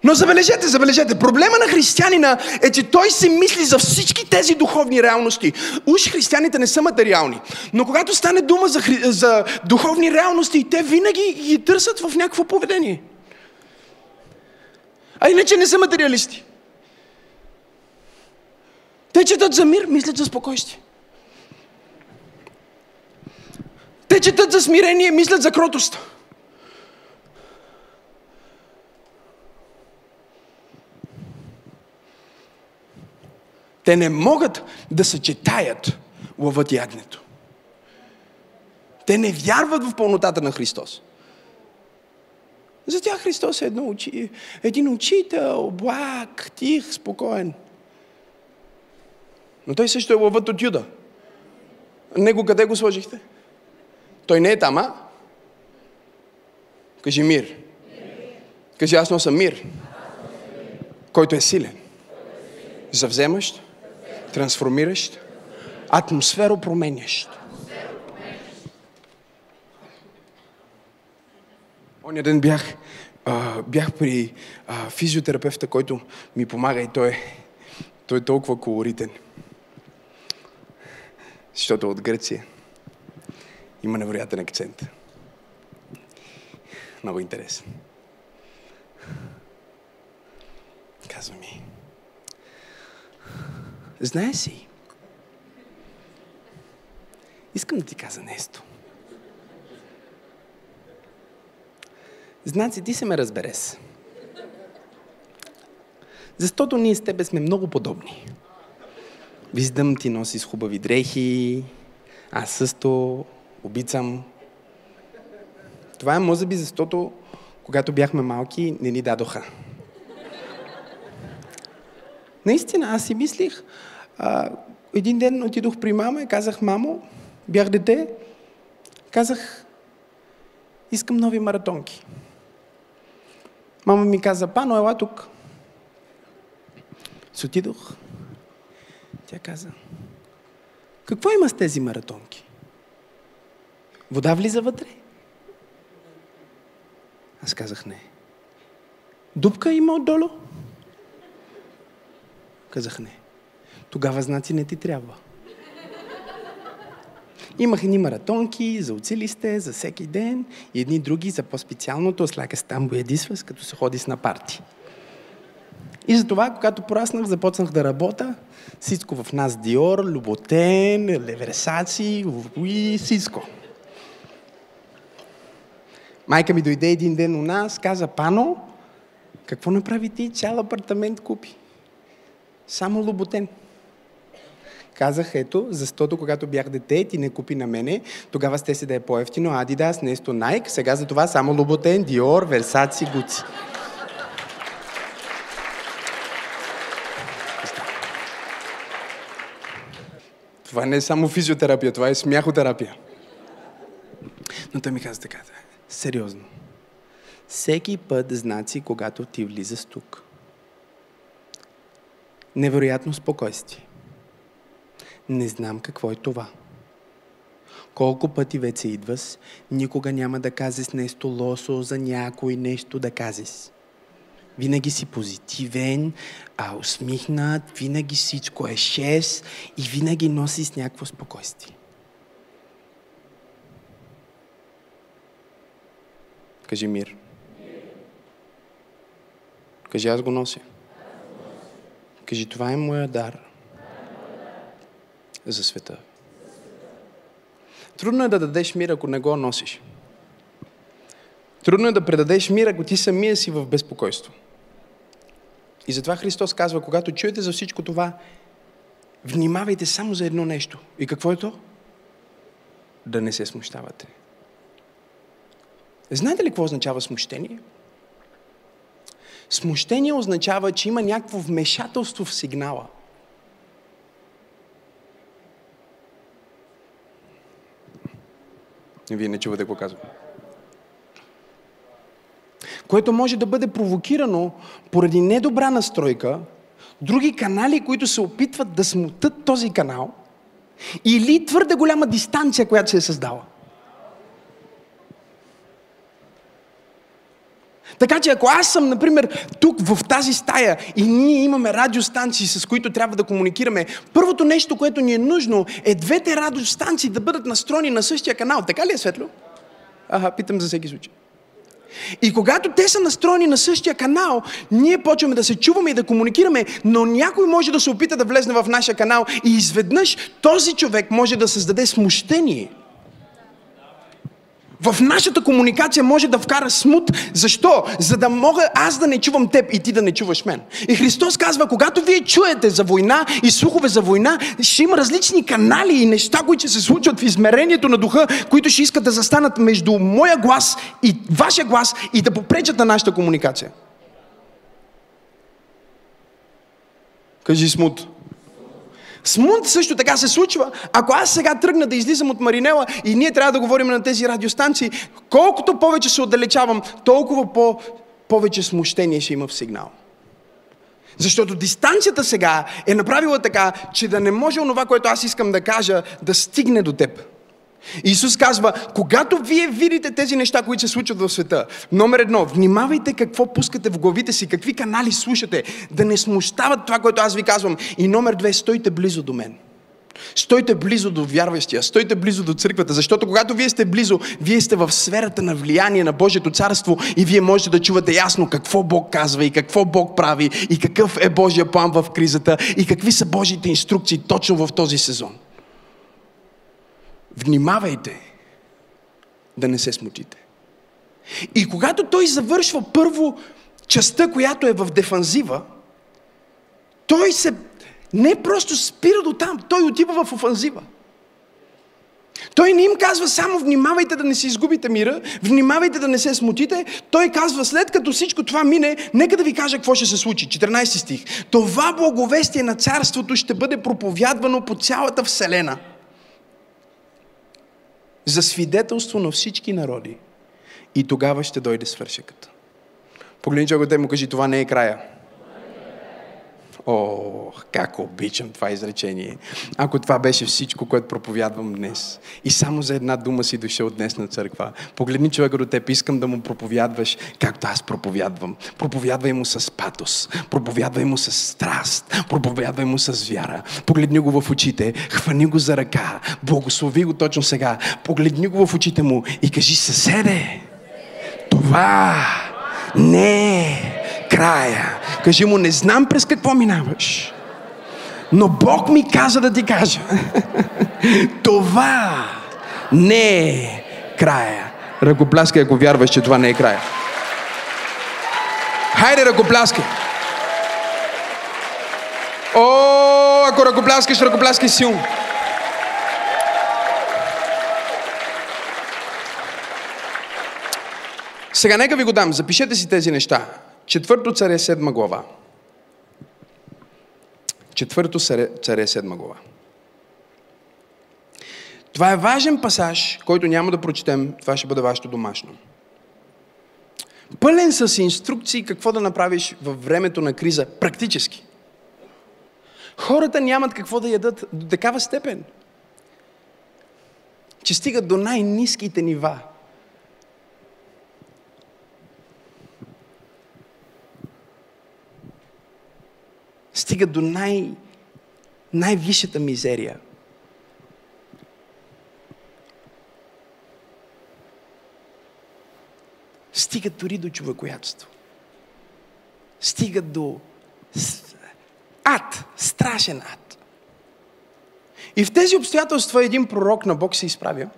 Но забележете, забележете, проблема на християнина е, че той си мисли за всички тези духовни реалности. Уж християните не са материални, но когато стане дума за, хри... за духовни реалности, те винаги ги търсят в някакво поведение. А иначе не са материалисти. Те четат за мир, мислят за спокойствие. Те четат за смирение, мислят за кротост. Те не могат да съчетаят лъвът и агнето. Те не вярват в пълнотата на Христос. За тях Христос е едно учи, един учител, благ, тих, спокоен. Но той също е лъвът от Юда. Него къде го сложихте? Той не е там, а? Кажи мир. Кажи аз нося мир. Който е силен. Завземащ трансформиращ, атмосферо-променящ. Оня ден бях, а, бях при а, физиотерапевта, който ми помага и той, той е толкова колоритен. Защото е от Гърция. Има невероятен акцент. Много интересен. Казва ми, Знаеш ли? Искам да ти кажа нещо. Знаци, ти се ме разбереш. Защото ние с тебе сме много подобни. Виждам, ти носи с хубави дрехи, аз също обичам. Това е може би защото, когато бяхме малки, не ни дадоха. Наистина, аз си мислих, а, един ден отидох при мама и казах, мамо, бях дете, казах, искам нови маратонки. Мама ми каза, пано, ела тук. С отидох. Тя каза, какво има с тези маратонки? Вода влиза вътре? Аз казах не. Дупка има отдолу? Казах не. Тогава знаци не ти трябва. Имах едни маратонки за училище, за всеки ден и едни други за по-специалното, сляка с там боядисвас, като се ходи с на парти. И затова, когато пораснах, започнах да работя. Всичко в нас Диор, Люботен, Леверсаци, и всичко. Майка ми дойде един ден у нас, каза, Пано, какво направи ти? Цял апартамент купи. Само Лоботен. Казах, ето, защото когато бях дете, ти не купи на мене, тогава сте си да е по-ефтино, Adidas, нещо Nike, сега за това само Лоботен, Dior, Versace, Gucci. Това не е само физиотерапия, това е смяхотерапия. Но той ми каза така, сериозно. Всеки път знаци, когато ти влизаш тук. Невероятно спокойствие. Не знам какво е това. Колко пъти вече идваш, никога няма да казваш нещо лошо за някой, нещо да казваш. Винаги си позитивен, а усмихнат, винаги всичко е шест и винаги носи с някакво спокойствие. Кажи мир. Кажи аз го нося. Кажи това е моя дар за света. Трудно е да дадеш мир, ако не го носиш. Трудно е да предадеш мир, ако ти самия си в безпокойство. И затова Христос казва, когато чуете за всичко това, внимавайте само за едно нещо. И какво е то? Да не се смущавате. Знаете ли какво означава смущение? Смущение означава, че има някакво вмешателство в сигнала. Вие не чувате какво казвам което може да бъде провокирано поради недобра настройка, други канали, които се опитват да смутат този канал, или твърде голяма дистанция, която се е създала. Така че ако аз съм, например, тук в тази стая и ние имаме радиостанции, с които трябва да комуникираме, първото нещо, което ни е нужно е двете радиостанции да бъдат настроени на същия канал. Така ли е светло? Ага, питам за всеки случай. И когато те са настроени на същия канал, ние почваме да се чуваме и да комуникираме, но някой може да се опита да влезне в нашия канал и изведнъж този човек може да създаде смущение – в нашата комуникация може да вкара смут. Защо? За да мога аз да не чувам теб и ти да не чуваш мен. И Христос казва, когато вие чуете за война и слухове за война, ще има различни канали и неща, които се случват в измерението на духа, които ще искат да застанат между моя глас и вашия глас и да попречат на нашата комуникация. Кажи смут. Смунт също така се случва. Ако аз сега тръгна да излизам от Маринела и ние трябва да говорим на тези радиостанции, колкото повече се отдалечавам, толкова по- повече смущение ще има в сигнал. Защото дистанцията сега е направила така, че да не може онова, което аз искам да кажа, да стигне до теб. Исус казва, когато вие видите тези неща, които се случват в света, номер едно, внимавайте какво пускате в главите си, какви канали слушате, да не смущават това, което аз ви казвам. И номер две, стойте близо до мен. Стойте близо до вярващия, стойте близо до църквата, защото когато вие сте близо, вие сте в сферата на влияние на Божието царство и вие можете да чувате ясно какво Бог казва и какво Бог прави и какъв е Божия план в кризата и какви са Божиите инструкции точно в този сезон. Внимавайте да не се смутите. И когато той завършва първо частта, която е в дефанзива, той се не просто спира до там, той отива в офанзива. Той не им казва само внимавайте да не си изгубите мира, внимавайте да не се смутите. Той казва след като всичко това мине, нека да ви кажа какво ще се случи. 14 стих. Това благовестие на царството ще бъде проповядвано по цялата вселена. За свидетелство на всички народи. И тогава ще дойде свършеката. Погледни човекът му кажи, това не е края. О, как обичам това изречение. Ако това беше всичко, което проповядвам днес и само за една дума си дошъл днес на църква, погледни човека до теб, искам да му проповядваш както аз проповядвам. Проповядвай му с патос, проповядвай му с страст, проповядвай му с вяра. Погледни го в очите, хвани го за ръка, благослови го точно сега, погледни го в очите му и кажи съседе, това не е края. Кажи му, не знам през какво минаваш, но Бог ми каза да ти кажа. [laughs] това не е края. Ръкопляскай, ако вярваш, че това не е края. Хайде, ръкопляскай. О, ако ръкопляскаш, ръкопляскай силно. Сега нека ви го дам. Запишете си тези неща. Четвърто царе, седма глава. Четвърто царе, седма глава. Това е важен пасаж, който няма да прочетем. Това ще бъде вашето домашно. Пълен с инструкции какво да направиш във времето на криза, практически. Хората нямат какво да ядат до такава степен, че стигат до най-низките нива стига до най- най-висшата мизерия. Стигат дори до човекоятство. Стигат до ад, страшен ад. И в тези обстоятелства един пророк на Бог се изправя.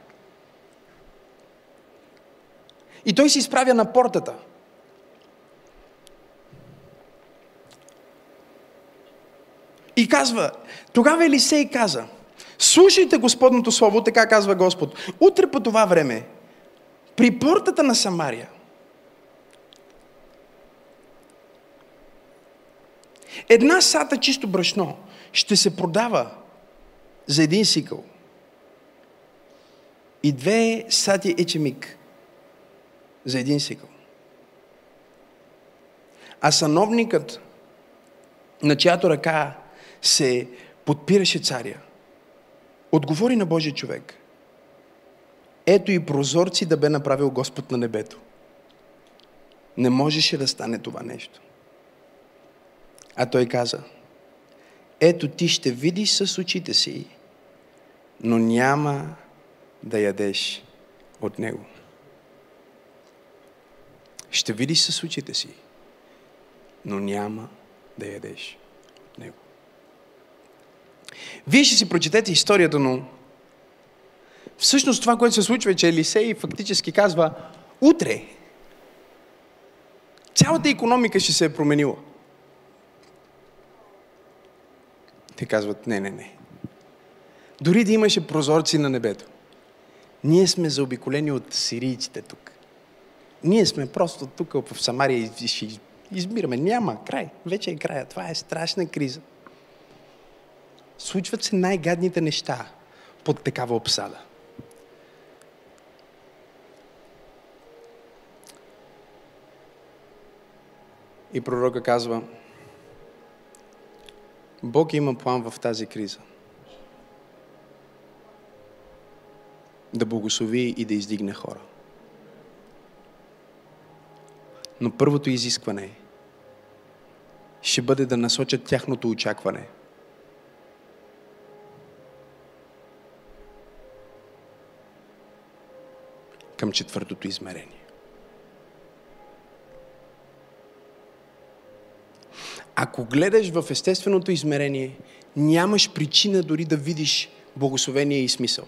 И той се изправя на портата – казва, тогава Елисей каза, слушайте Господното Слово, така казва Господ. Утре по това време, при портата на Самария, една сата чисто брашно ще се продава за един сикъл. И две сати ечемик за един сикъл. А сановникът, на чиято ръка се подпираше царя. Отговори на Божия човек. Ето и прозорци да бе направил Господ на небето. Не можеше да стане това нещо. А той каза, ето ти ще видиш с очите си, но няма да ядеш от него. Ще видиш с очите си, но няма да ядеш. Вие ще си прочетете историята, но всъщност това, което се случва е, че Елисей фактически казва, утре цялата економика ще се е променила. Те казват, не, не, не. Дори да имаше прозорци на небето. Ние сме заобиколени от сирийците тук. Ние сме просто тук в Самария и ще измираме. Няма край. Вече е края. Това е страшна криза случват се най-гадните неща под такава обсада. И пророка казва, Бог има план в тази криза. Да благослови и да издигне хора. Но първото изискване ще бъде да насочат тяхното очакване – към четвъртото измерение. Ако гледаш в естественото измерение, нямаш причина дори да видиш благословение и смисъл.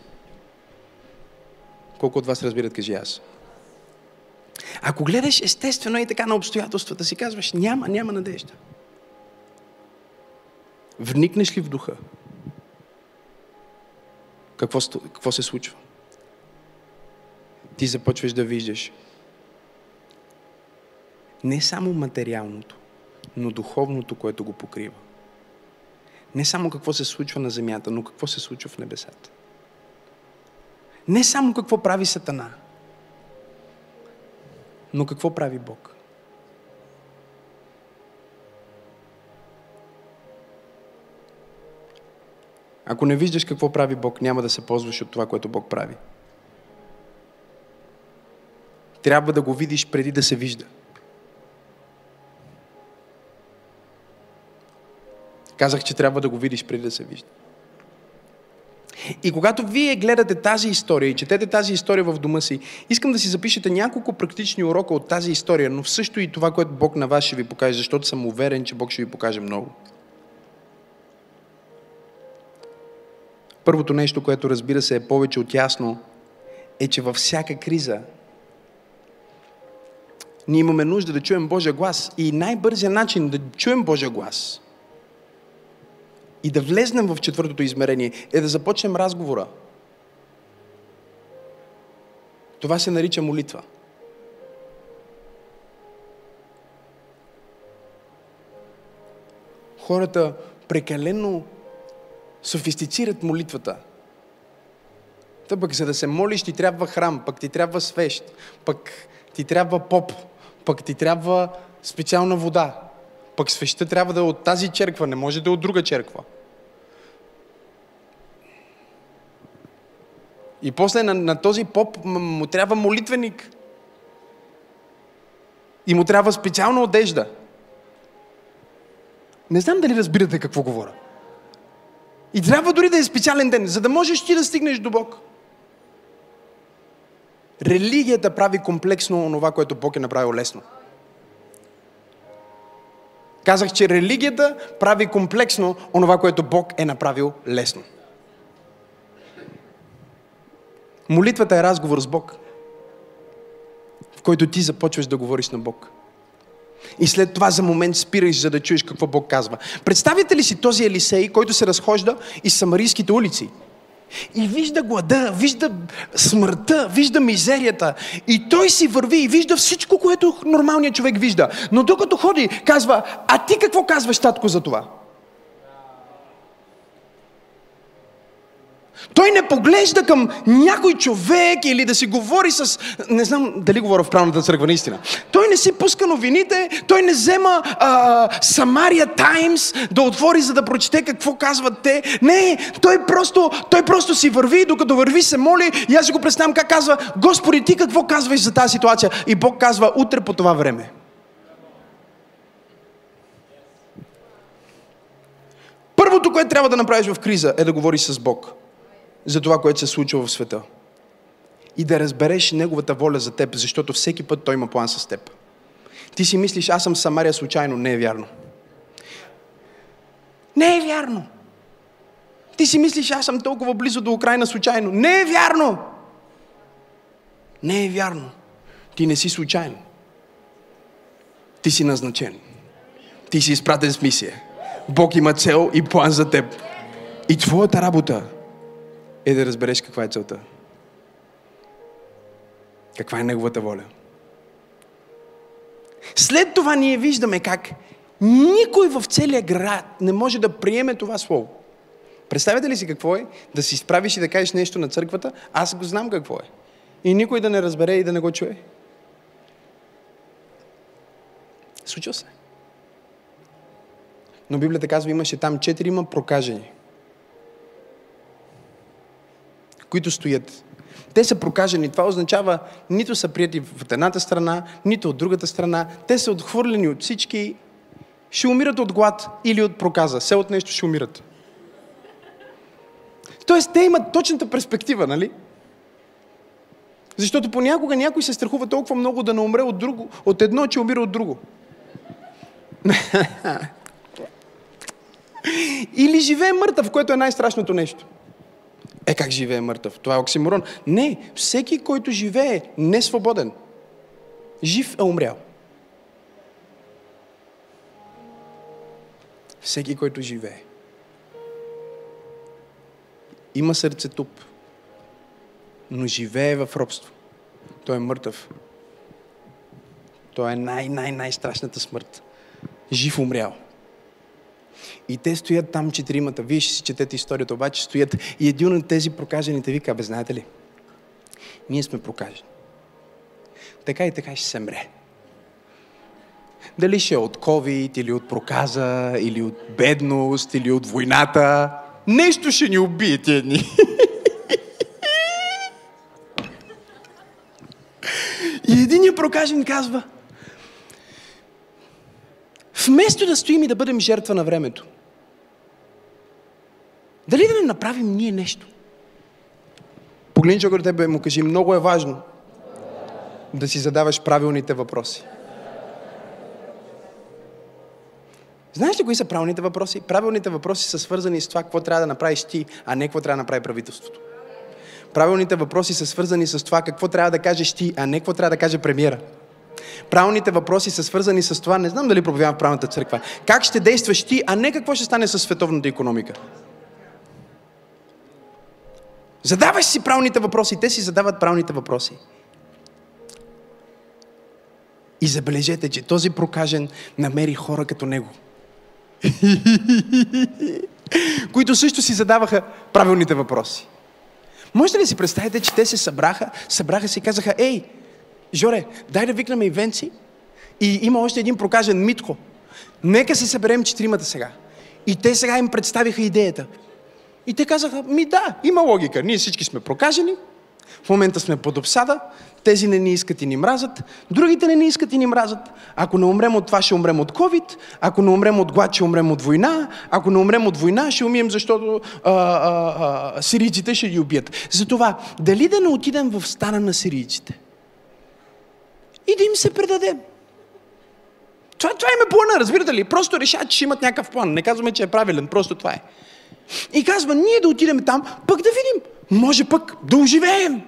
Колко от вас разбират, кажи аз. Ако гледаш естествено и така на обстоятелствата, си казваш, няма, няма надежда. Вникнеш ли в духа? Какво, какво се случва? Ти започваш да виждаш не само материалното, но духовното, което го покрива. Не само какво се случва на земята, но какво се случва в небесата. Не само какво прави Сатана, но какво прави Бог. Ако не виждаш какво прави Бог, няма да се ползваш от това, което Бог прави. Трябва да го видиш преди да се вижда. Казах, че трябва да го видиш преди да се вижда. И когато вие гледате тази история и четете тази история в дома си, искам да си запишете няколко практични урока от тази история, но също и това, което Бог на вас ще ви покаже, защото съм уверен, че Бог ще ви покаже много. Първото нещо, което разбира се е повече от ясно, е, че във всяка криза ние имаме нужда да чуем Божия глас. И най-бързият начин да чуем Божия глас и да влезнем в четвъртото измерение е да започнем разговора. Това се нарича молитва. Хората прекалено софистицират молитвата. Та пък за да се молиш ти трябва храм, пък ти трябва свещ, пък ти трябва поп, пък ти трябва специална вода. Пък свеща трябва да е от тази черква, не може да е от друга черква. И после на, на този поп му трябва молитвеник. И му трябва специална одежда. Не знам дали разбирате какво говоря. И трябва дори да е специален ден, за да можеш ти да стигнеш до Бог. Религията прави комплексно онова, което Бог е направил лесно. Казах, че религията прави комплексно онова, което Бог е направил лесно. Молитвата е разговор с Бог, в който ти започваш да говориш на Бог. И след това за момент спираш, за да чуеш какво Бог казва. Представите ли си този Елисей, който се разхожда из самарийските улици? И вижда глада, вижда смъртта, вижда мизерията. И той си върви и вижда всичко, което нормалният човек вижда. Но докато ходи, казва, а ти какво казваш, татко, за това? Той не поглежда към някой човек или да си говори с... Не знам дали говоря в правната църква, наистина. Той не си пуска новините, той не взема Самария Таймс да отвори, за да прочете какво казват те. Не, той просто, той просто си върви, докато върви се моли и аз си го представям как казва, Господи, ти какво казваш за тази ситуация? И Бог казва, утре по това време. Първото, което трябва да направиш в криза е да говориш с Бог за това, което се случва в света. И да разбереш Неговата воля за теб, защото всеки път Той има план с теб. Ти си мислиш, аз съм Самария случайно. Не е вярно. Не е вярно. Ти си мислиш, аз съм толкова близо до Украина случайно. Не е вярно. Не е вярно. Ти не си случайно. Ти си назначен. Ти си изпратен с мисия. Бог има цел и план за теб. И твоята работа е да разбереш каква е целта. Каква е Неговата воля. След това ние виждаме как никой в целия град не може да приеме това слово. Представете ли си какво е? Да си справиш и да кажеш нещо на църквата? Аз го знам какво е. И никой да не разбере и да не го чуе. Случва се. Но Библията казва, имаше там четирима прокажени. Които стоят. Те са прокажени. Това означава, нито са прияти от едната страна, нито от другата страна. Те са отхвърлени от всички. Ще умират от глад или от проказа. Все от нещо ще умират. Тоест, те имат точната перспектива, нали? Защото понякога някой се страхува толкова много да не умре от, друго, от едно, че умира от друго. [laughs] Или живее мъртъв, което е най-страшното нещо. Е, как живее мъртъв? Това е оксиморон. Не, всеки, който живее, не е свободен. Жив е умрял. Всеки, който живее. Има сърце туп, но живее в робство. Той е мъртъв. Той е най-най-най-страшната смърт. Жив умрял. И те стоят там четиримата. Вие ще си четете историята, обаче стоят. И един от тези прокажените вика, бе, знаете ли, ние сме прокажени. Така и така ще се мре. Дали ще е от COVID, или от проказа, или от бедност, или от войната. Нещо ще ни убие тия дни. [laughs] И един прокажен казва, вместо да стоим и да бъдем жертва на времето, дали да не направим ние нещо? Погледни човек до тебе му кажи, много е важно да си задаваш правилните въпроси. Знаеш ли кои са правилните въпроси? Правилните въпроси са свързани с това, какво трябва да направиш ти, а не какво трябва да направи правителството. Правилните въпроси са свързани с това, какво трябва да кажеш ти, а не какво трябва да каже премиера. Правилните въпроси са свързани с това, не знам дали проповядвам в правилната църква, как ще действаш ти, а не какво ще стане с световната економика. Задаваш си правилните въпроси, те си задават правилните въпроси. И забележете, че този прокажен намери хора като него. [laughs] които също си задаваха правилните въпроси. Можете ли си представите, че те се събраха, събраха се и казаха, ей, Жоре, дай да викнем и Венци. И има още един прокажен Митко. Нека се съберем четиримата сега. И те сега им представиха идеята. И те казаха, ми да, има логика. Ние всички сме прокажени, в момента сме под обсада, тези не ни искат и ни мразят, другите не ни искат и ни мразят. Ако не умрем от това, ще умрем от COVID, ако не умрем от глад, ще умрем от война, ако не умрем от война, ще умием, защото а, а, а, сирийците ще ги убият. Затова, дали да не отидем в стана на сирийците и да им се предадем? Това, това им е плана, разбирате ли? Просто решават, че имат някакъв план. Не казваме, че е правилен, просто това е. И казва, ние да отидем там, пък да видим. Може пък да оживеем.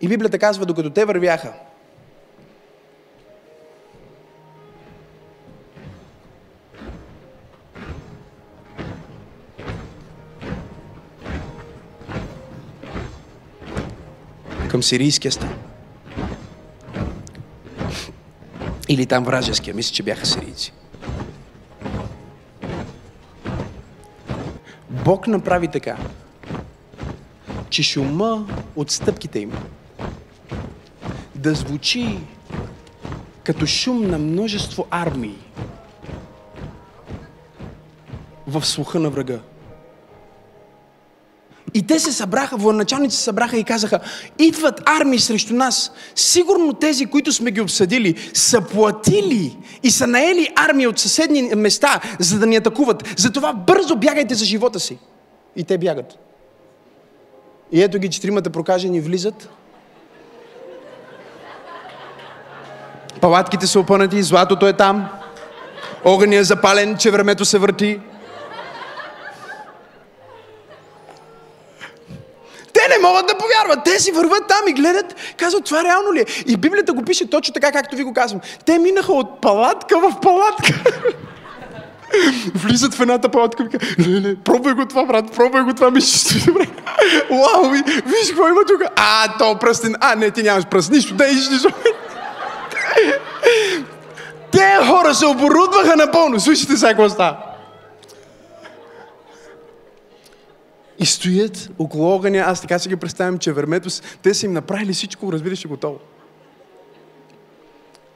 И Библията казва, докато те вървяха, към сирийския стан. Или там вражеския, мисля, че бяха сирийци. Бог направи така, че шума от стъпките им да звучи като шум на множество армии в слуха на врага. И те се събраха, военачалници се събраха и казаха, идват армии срещу нас. Сигурно тези, които сме ги обсъдили, са платили и са наели армия от съседни места, за да ни атакуват. Затова бързо бягайте за живота си. И те бягат. И ето ги четиримата прокажени влизат. Палатките са опънати, златото е там. Огънят е запален, че времето се върти. Те не могат да повярват. Те си върват там и гледат, казват, това реално ли е? И Библията го пише точно така, както ви го казвам. Те минаха от палатка в палатка. [laughs] Влизат в едната палатка и казват, не, не, пробвай го това, брат, пробвай го това, ми ще стои добре. [laughs] Ви, виж какво има тук. А, то пръстен. А, не, ти нямаш пръст. Нищо, да иш, нищо. [laughs] Те хора се оборудваха напълно. Слушайте сега какво става. И стоят около огъня. Аз така си ги представям, че вермето, те са им направили всичко, разбираш, готово.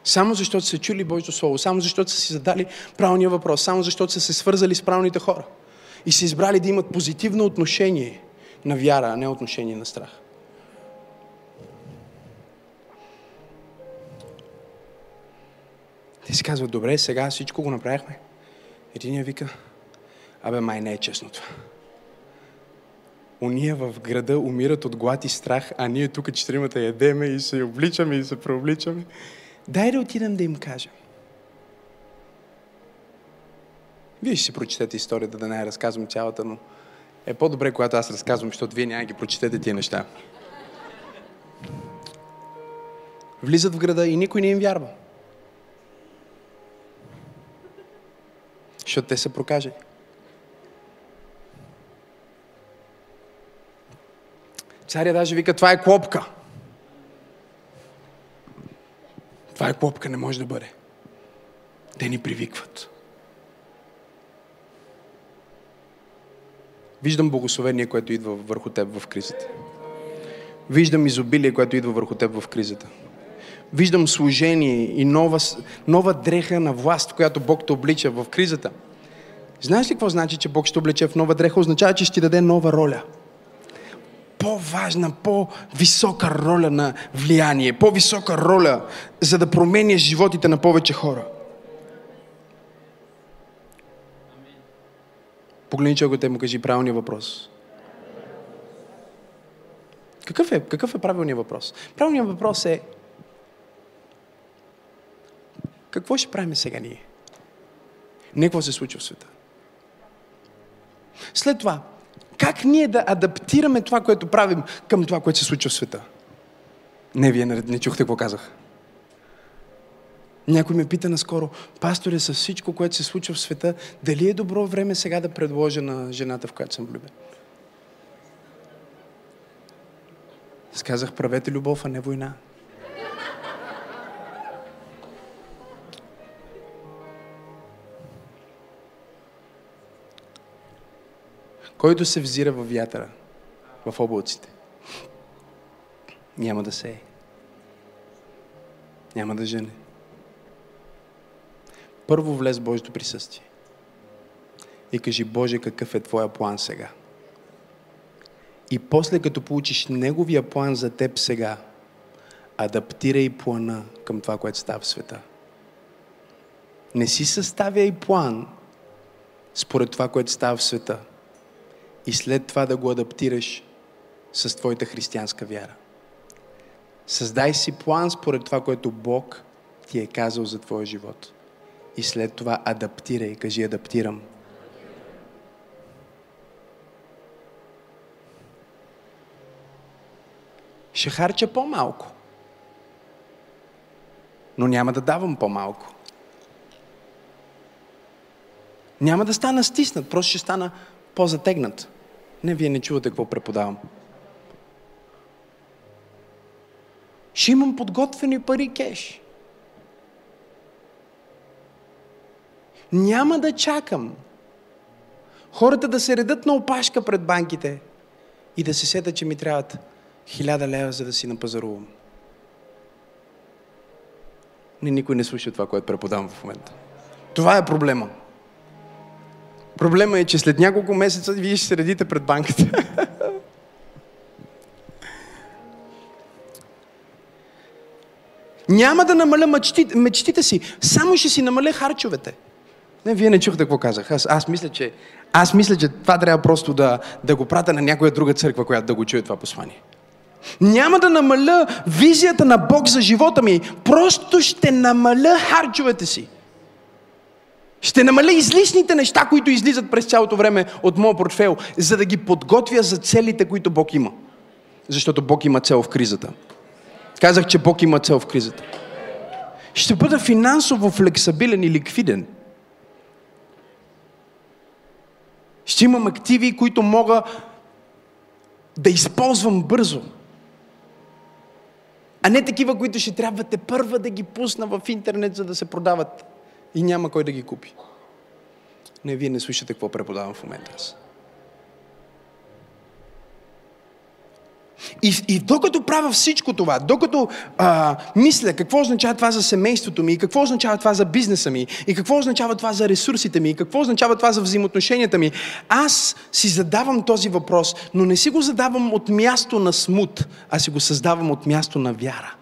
Само защото са чули Божието Слово, само защото са си задали правилния въпрос, само защото са се свързали с правилните хора. И са избрали да имат позитивно отношение на вяра, а не отношение на страх. Те си казват, добре, сега всичко го направихме. Единия вика, абе май не е честно това. Уния в града умират от глад и страх, а ние тук четиримата ядеме и се обличаме и се преобличаме. Дай да отидем да им кажем. Вие ще си прочетете историята, да не я разказвам цялата, но е по-добре, когато аз разказвам, защото вие няма ги прочетете тия неща. Влизат в града и никой не им вярва. Защото те са прокажени. Царя даже вика, това е клопка. Това е клопка, не може да бъде. Те ни привикват. Виждам благословение, което идва върху теб в кризата. Виждам изобилие, което идва върху теб в кризата. Виждам служение и нова, нова дреха на власт, която Бог те облича в кризата. Знаеш ли какво значи, че Бог ще облече в нова дреха? Означава, че ще ти даде нова роля. По-важна, по-висока роля на влияние, по-висока роля, за да променяш животите на повече хора. Погледни човекът и му кажи правилния въпрос. Какъв е, какъв е правилният въпрос? Правилният въпрос е какво ще правим сега ние? Не какво се случва в света. След това, как ние да адаптираме това, което правим към това, което се случва в света? Не, вие не, не чухте какво казах. Някой ме пита наскоро, пасторе, с всичко, което се случва в света, дали е добро време сега да предложа на жената, в която съм влюбен? Сказах, правете любов, а не война. Който се взира във вятъра, в облаците, няма да сее. Няма да жене. Първо влез в Божието присъствие. И кажи, Боже, какъв е Твоя план сега? И после, като получиш Неговия план за теб сега, адаптирай плана към това, което става в света. Не си съставяй план според това, което става в света – и след това да го адаптираш с твоята християнска вяра. Създай си план според това, което Бог ти е казал за твоя живот. И след това адаптирай. Кажи, адаптирам. Ще харча по-малко. Но няма да давам по-малко. Няма да стана стиснат, просто ще стана по-затегнат. Не, вие не чувате какво преподавам. Ще имам подготвени пари кеш. Няма да чакам хората да се редат на опашка пред банките и да се сетят, че ми трябват хиляда лева, за да си напазарувам. Не, никой не слуша това, което преподавам в момента. Това е проблема. Проблема е, че след няколко месеца вие ще се редите пред банката. [laughs] Няма да намаля мечтите, мечтите си, само ще си намаля харчовете. Не, вие не чухте какво казах. Аз, аз, мисля, че, аз мисля, че това трябва просто да, да го пратя на някоя друга църква, която да го чуе това послание. Няма да намаля визията на Бог за живота ми, просто ще намаля харчовете си. Ще намаля излишните неща, които излизат през цялото време от моят портфел, за да ги подготвя за целите, които Бог има. Защото Бог има цел в кризата. Казах, че Бог има цел в кризата. Ще бъда финансово флексабилен и ликвиден. Ще имам активи, които мога да използвам бързо. А не такива, които ще трябва те първа да ги пусна в интернет, за да се продават и няма кой да ги купи. Не, вие не слушате какво преподавам в момента аз. И, и докато правя всичко това, докато а, мисля какво означава това за семейството ми, и какво означава това за бизнеса ми, и какво означава това за ресурсите ми, и какво означава това за взаимоотношенията ми, аз си задавам този въпрос, но не си го задавам от място на смут, а си го създавам от място на вяра.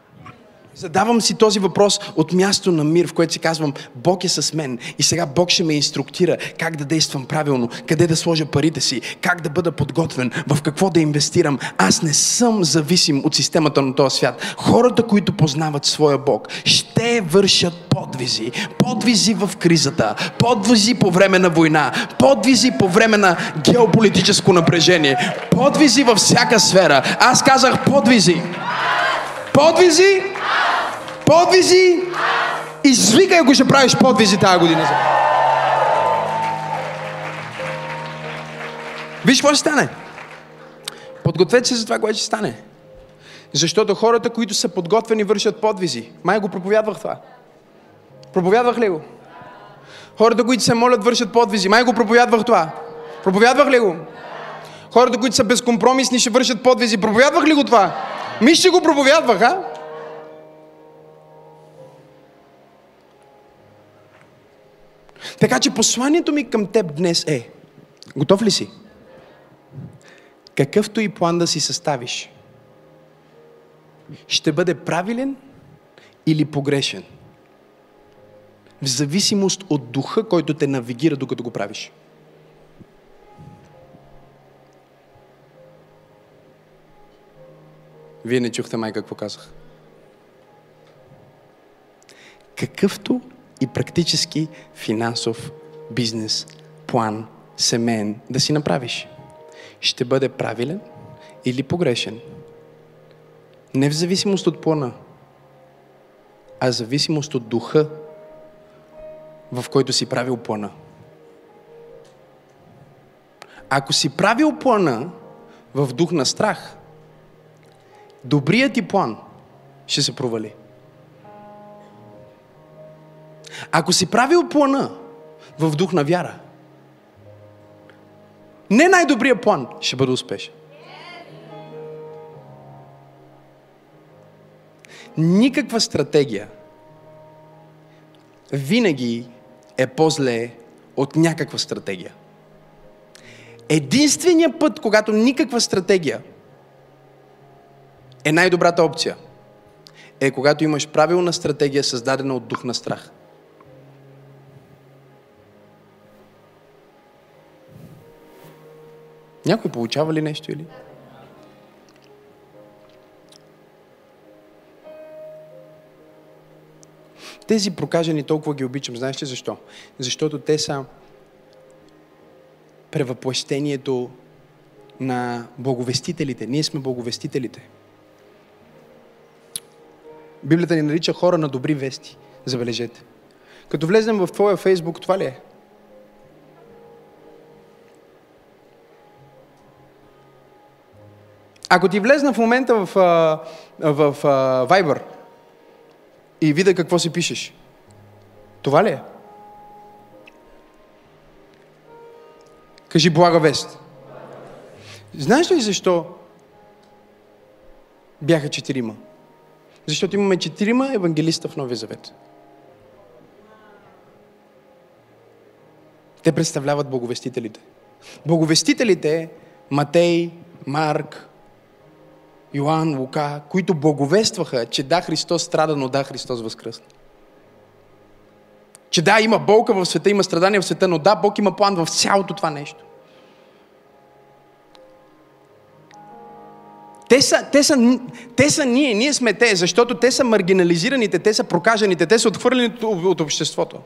Задавам си този въпрос от място на мир, в което си казвам, Бог е с мен и сега Бог ще ме инструктира как да действам правилно, къде да сложа парите си, как да бъда подготвен, в какво да инвестирам. Аз не съм зависим от системата на този свят. Хората, които познават своя Бог, ще вършат подвизи. Подвизи в кризата, подвизи по време на война, подвизи по време на геополитическо напрежение, подвизи във всяка сфера. Аз казах подвизи. Подвизи Подвизи! Извикай, ако ще правиш подвизи тази година. Виж какво ще стане. Подгответе се за това, което ще стане. Защото хората, които са подготвени, вършат подвизи. Май го проповядвах това. Проповядвах ли го? Хората, които се молят, вършат подвизи. Май го проповядвах това. Проповядвах ли го? Хората, които са безкомпромисни, ще вършат подвизи. Проповядвах ли го това? Ми ще го проповядвах, а? Така че посланието ми към теб днес е, готов ли си? Какъвто и план да си съставиш, ще бъде правилен или погрешен. В зависимост от духа, който те навигира, докато го правиш. Вие не чухте май какво казах. Какъвто и практически финансов бизнес план, семейен да си направиш. Ще бъде правилен или погрешен. Не в зависимост от плана, а в зависимост от духа, в който си правил плана. Ако си правил плана в дух на страх, добрият ти план ще се провали. Ако си правил плана в дух на вяра, не най-добрият план ще бъде успешен. Никаква стратегия винаги е по-зле от някаква стратегия. Единственият път, когато никаква стратегия е най-добрата опция, е когато имаш правилна стратегия, създадена от дух на страх. Някой получава ли нещо или? Тези прокажени толкова ги обичам. Знаеш ли защо? Защото те са превъплъщението на благовестителите. Ние сме благовестителите. Библията ни нарича хора на добри вести. Забележете. Като влезнем в твоя фейсбук, това ли е? Ако ти влезна в момента в, в, в, в Viber и видя какво си пишеш, това ли е? Кажи блага вест. Знаеш ли защо бяха четирима? Защото имаме четирима евангелиста в Новия Завет. Те представляват благовестителите. Благовестителите Матей, Марк, Йоанн, Лука, които благовестваха, че да, Христос страда, но да, Христос възкръсна. Че да, има болка в света, има страдания в света, но да, Бог има план в цялото това нещо. Те са, те, са, те са ние, ние сме те, защото те са маргинализираните, те са прокажените, те са отхвърлените от обществото.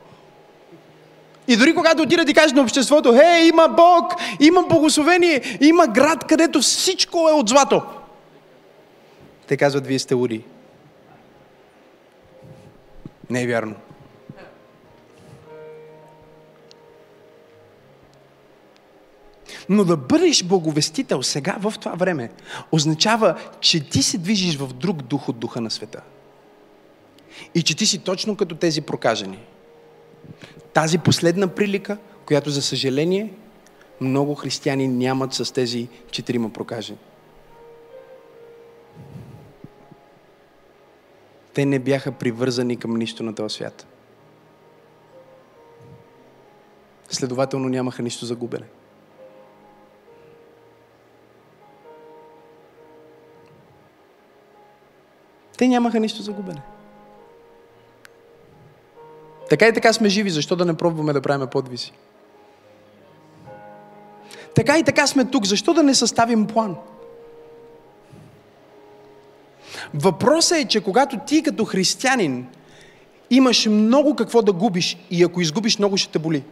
И дори когато отидат и кажат на обществото, хей, има Бог, има благословение, има град, където всичко е от злато. Те казват, вие сте ури. Не е вярно. Но да бъдеш благовестител сега, в това време, означава, че ти се движиш в друг дух от духа на света. И че ти си точно като тези прокажени. Тази последна прилика, която за съжаление много християни нямат с тези четирима прокажени. Те не бяха привързани към нищо на този свят. Следователно нямаха нищо за Те нямаха нищо за губене. Така и така сме живи, защо да не пробваме да правим подвизи? Така и така сме тук, защо да не съставим план? Въпросът е, че когато ти като християнин имаш много какво да губиш и ако изгубиш много ще те боли.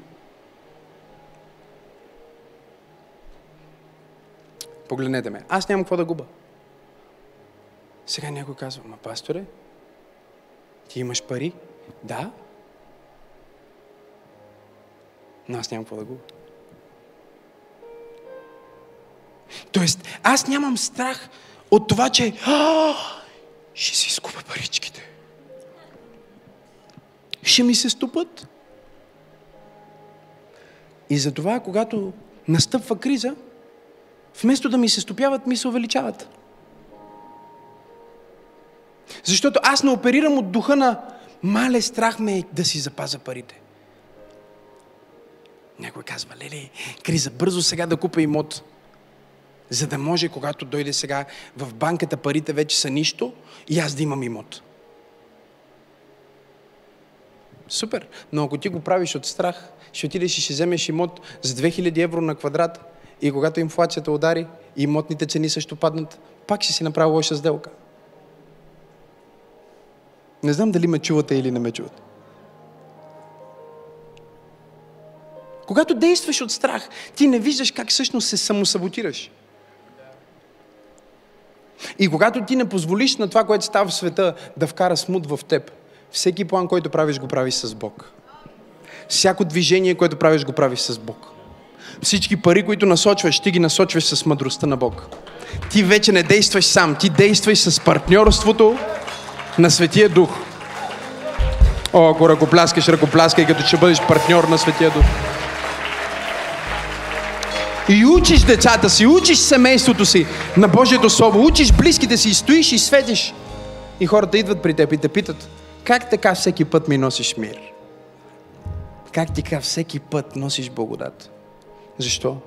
Погледнете ме. Аз нямам какво да губа. Сега някой казва, ма пасторе, ти имаш пари? Да. Но аз нямам какво да губа. Тоест, аз нямам страх от това, че ще си изкупа паричките. Ще ми се стопат. И затова, когато настъпва криза, вместо да ми се стопяват, ми се увеличават. Защото аз не оперирам от духа на мале страх ме е да си запаза парите. Някой казва, леле, криза, бързо сега да купа имот. За да може, когато дойде сега в банката, парите вече са нищо и аз да имам имот. Супер. Но ако ти го правиш от страх, ще отидеш и ще вземеш имот с 2000 евро на квадрат и когато инфлацията удари имотните цени също паднат, пак ще си направи лоша сделка. Не знам дали ме чувате или не ме чувате. Когато действаш от страх, ти не виждаш как всъщност се самосаботираш. И когато ти не позволиш на това, което става в света, да вкара смут в теб, всеки план, който правиш, го правиш с Бог. Всяко движение, което правиш, го правиш с Бог. Всички пари, които насочваш, ти ги насочваш с мъдростта на Бог. Ти вече не действаш сам, ти действаш с партньорството на Светия Дух. О, ако ръкопляскаш, ръкопляскай, като ще бъдеш партньор на Светия Дух. И учиш децата си, учиш семейството си на Божието Слово, учиш близките си, и стоиш и светиш. И хората идват при теб и те питат, как така всеки път ми носиш мир? Как така всеки път носиш благодат? Защо?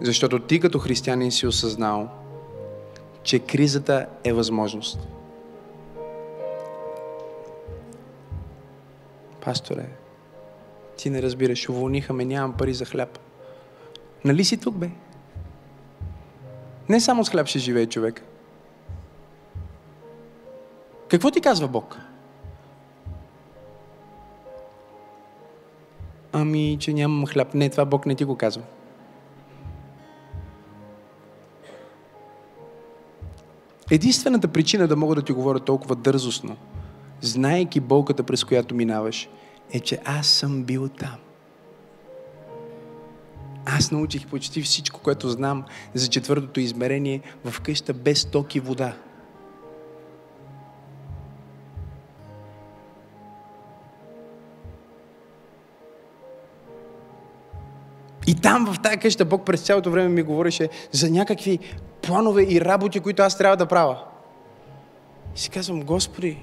Защото ти като християнин си осъзнал, че кризата е възможност. Пасторе, ти не разбираш, уволниха ме, нямам пари за хляб. Нали си тук, бе? Не само с хляб ще живее човек. Какво ти казва Бог? Ами, че нямам хляб. Не, това Бог не ти го казва. Единствената причина да мога да ти говоря толкова дързостно, знаейки болката, през която минаваш, е, че аз съм бил там. Аз научих почти всичко, което знам за четвъртото измерение в къща без ток и вода. И там в тази къща Бог през цялото време ми говореше за някакви планове и работи, които аз трябва да правя. И си казвам, Господи,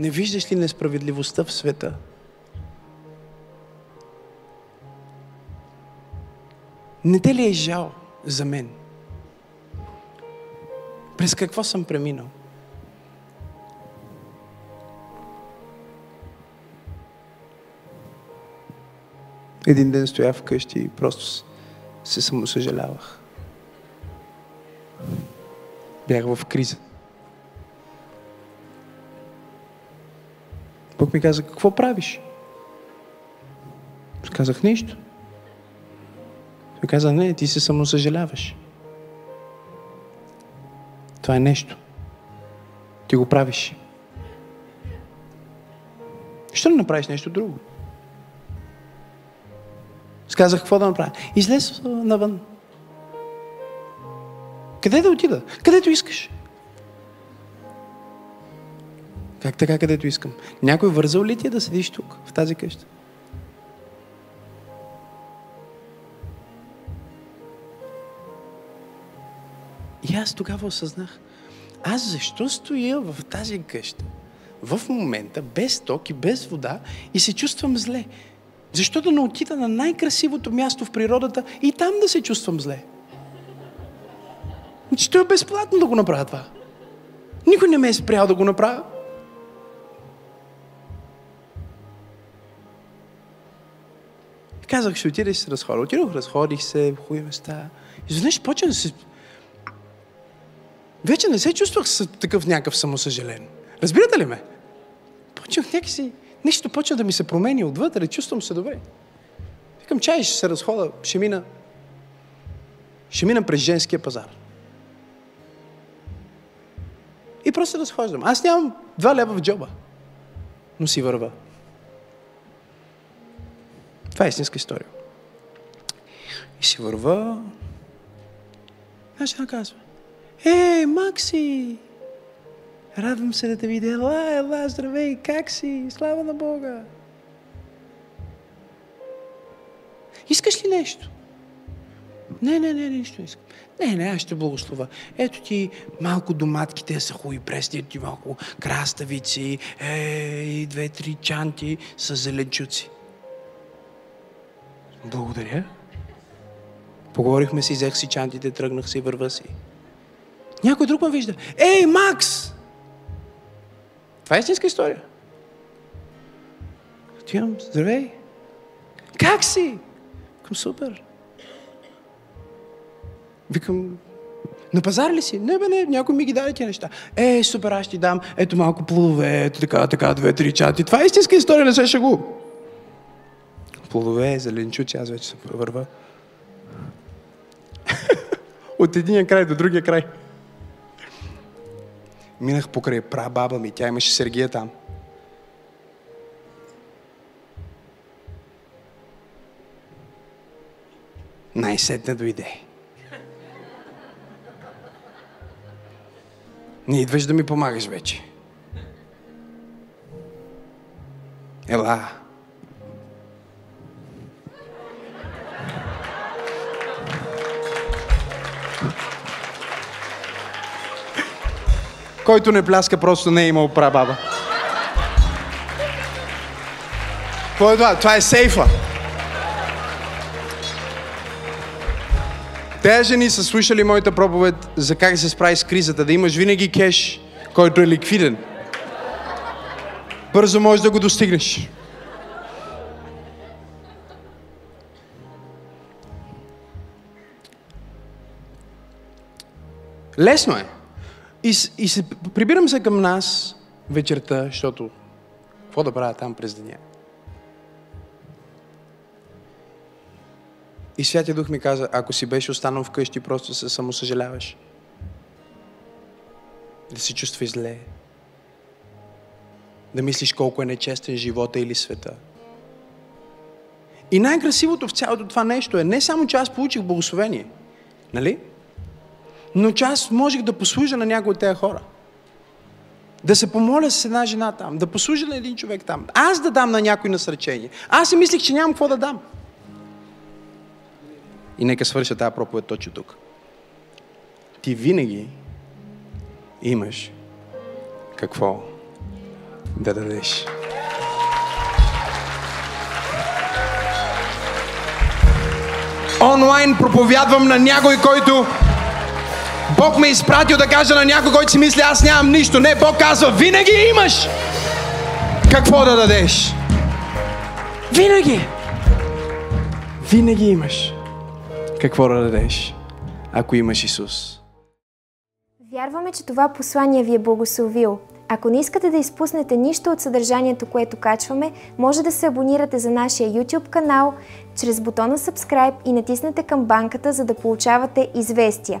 не виждаш ли несправедливостта в света? Не те ли е жал за мен? През какво съм преминал? Един ден стоя вкъщи и просто се самосъжалявах. Бях в криза. Бог ми каза, какво правиш? Казах нищо. Той каза, не, ти се самосъжаляваш. Това е нещо. Ти го правиш. Що не направиш нещо друго? Сказах, какво да направя? Излез навън. Къде да отида? Където искаш. Как така, където искам? Някой вързал ли ти е да седиш тук, в тази къща? И аз тогава осъзнах, аз защо стоя в тази къща, в момента, без ток и без вода и се чувствам зле? Защо да не отида на най-красивото място в природата и там да се чувствам зле? Значи, Че то е безплатно да го направя това. Никой не ме е спрял да го направя. Казах, ще отида и се разходя. Отидох, разходих се в хубави места. Изведнъж почна да се... Вече не се чувствах такъв някакъв самосъжален. Разбирате ли ме? Почнах някакси... си Нещо почва да ми се промени отвътре, чувствам се добре. Викам, чай, ще се разхода, ще мина. Ще мина през женския пазар. И просто се разхождам. Аз нямам два лева в джоба, но си върва. Това е истинска история. И си върва. Една жена казва, Ей, Макси! Радвам се да те видя. Ела, ела, здравей, как си? Слава на Бога! Искаш ли нещо? Не, не, не, нищо не искам. Не, не, аз ще благослова. Ето ти малко доматки, те са хубави, пресни, ти малко краставици, е, две-три чанти с зеленчуци. Благодаря. Поговорихме си, взех си чантите, тръгнах си, върва си. Някой друг ме вижда. Ей, Макс! Това е истинска история. Отивам, здравей. Как си? Към супер. Викам, на пазар ли си? Не, бе, не, някой ми ги даде тия неща. Е, супер, аз ти дам, ето малко плове, ето така, така, две-три чати. Това е истинска история, не се шагу. Плове, зеленчуци, аз вече се върва. [laughs] От единия край до другия край. Минах покрай прабаба ми, тя имаше Сергия там. Най-сетне дойде. Не идваш да ми помагаш вече. Ела. Който не пляска, просто не е имал прабаба. Какво е това? Това е сейфа. Те жени са слушали моята проповед за как се справи с кризата, да имаш винаги кеш, който е ликвиден. Бързо можеш да го достигнеш. Лесно е. И, и се, прибирам се към нас вечерта, защото какво да правя там през деня? И Святия Дух ми каза, ако си беше останал вкъщи, просто се самосъжаляваш. Да се чувстваш зле. Да мислиш колко е нечестен живота или света. И най-красивото в цялото това нещо е не само, че аз получих благословение, нали? Но че аз можех да послужа на някои от тези хора. Да се помоля с една жена там, да послужа на един човек там. Аз да дам на някой насречение. Аз си мислих, че нямам какво да дам. И нека свърша тази проповед точно тук. Ти винаги имаш какво да дадеш. Онлайн проповядвам на някой, който Бог ме е изпратил да кажа на някой, който си мисли, аз нямам нищо. Не, Бог казва, винаги имаш какво да дадеш. Винаги. Винаги имаш какво да дадеш, ако имаш Исус. Вярваме, че това послание ви е благословил. Ако не искате да изпуснете нищо от съдържанието, което качваме, може да се абонирате за нашия YouTube канал чрез бутона Subscribe и натиснете камбанката, за да получавате известия.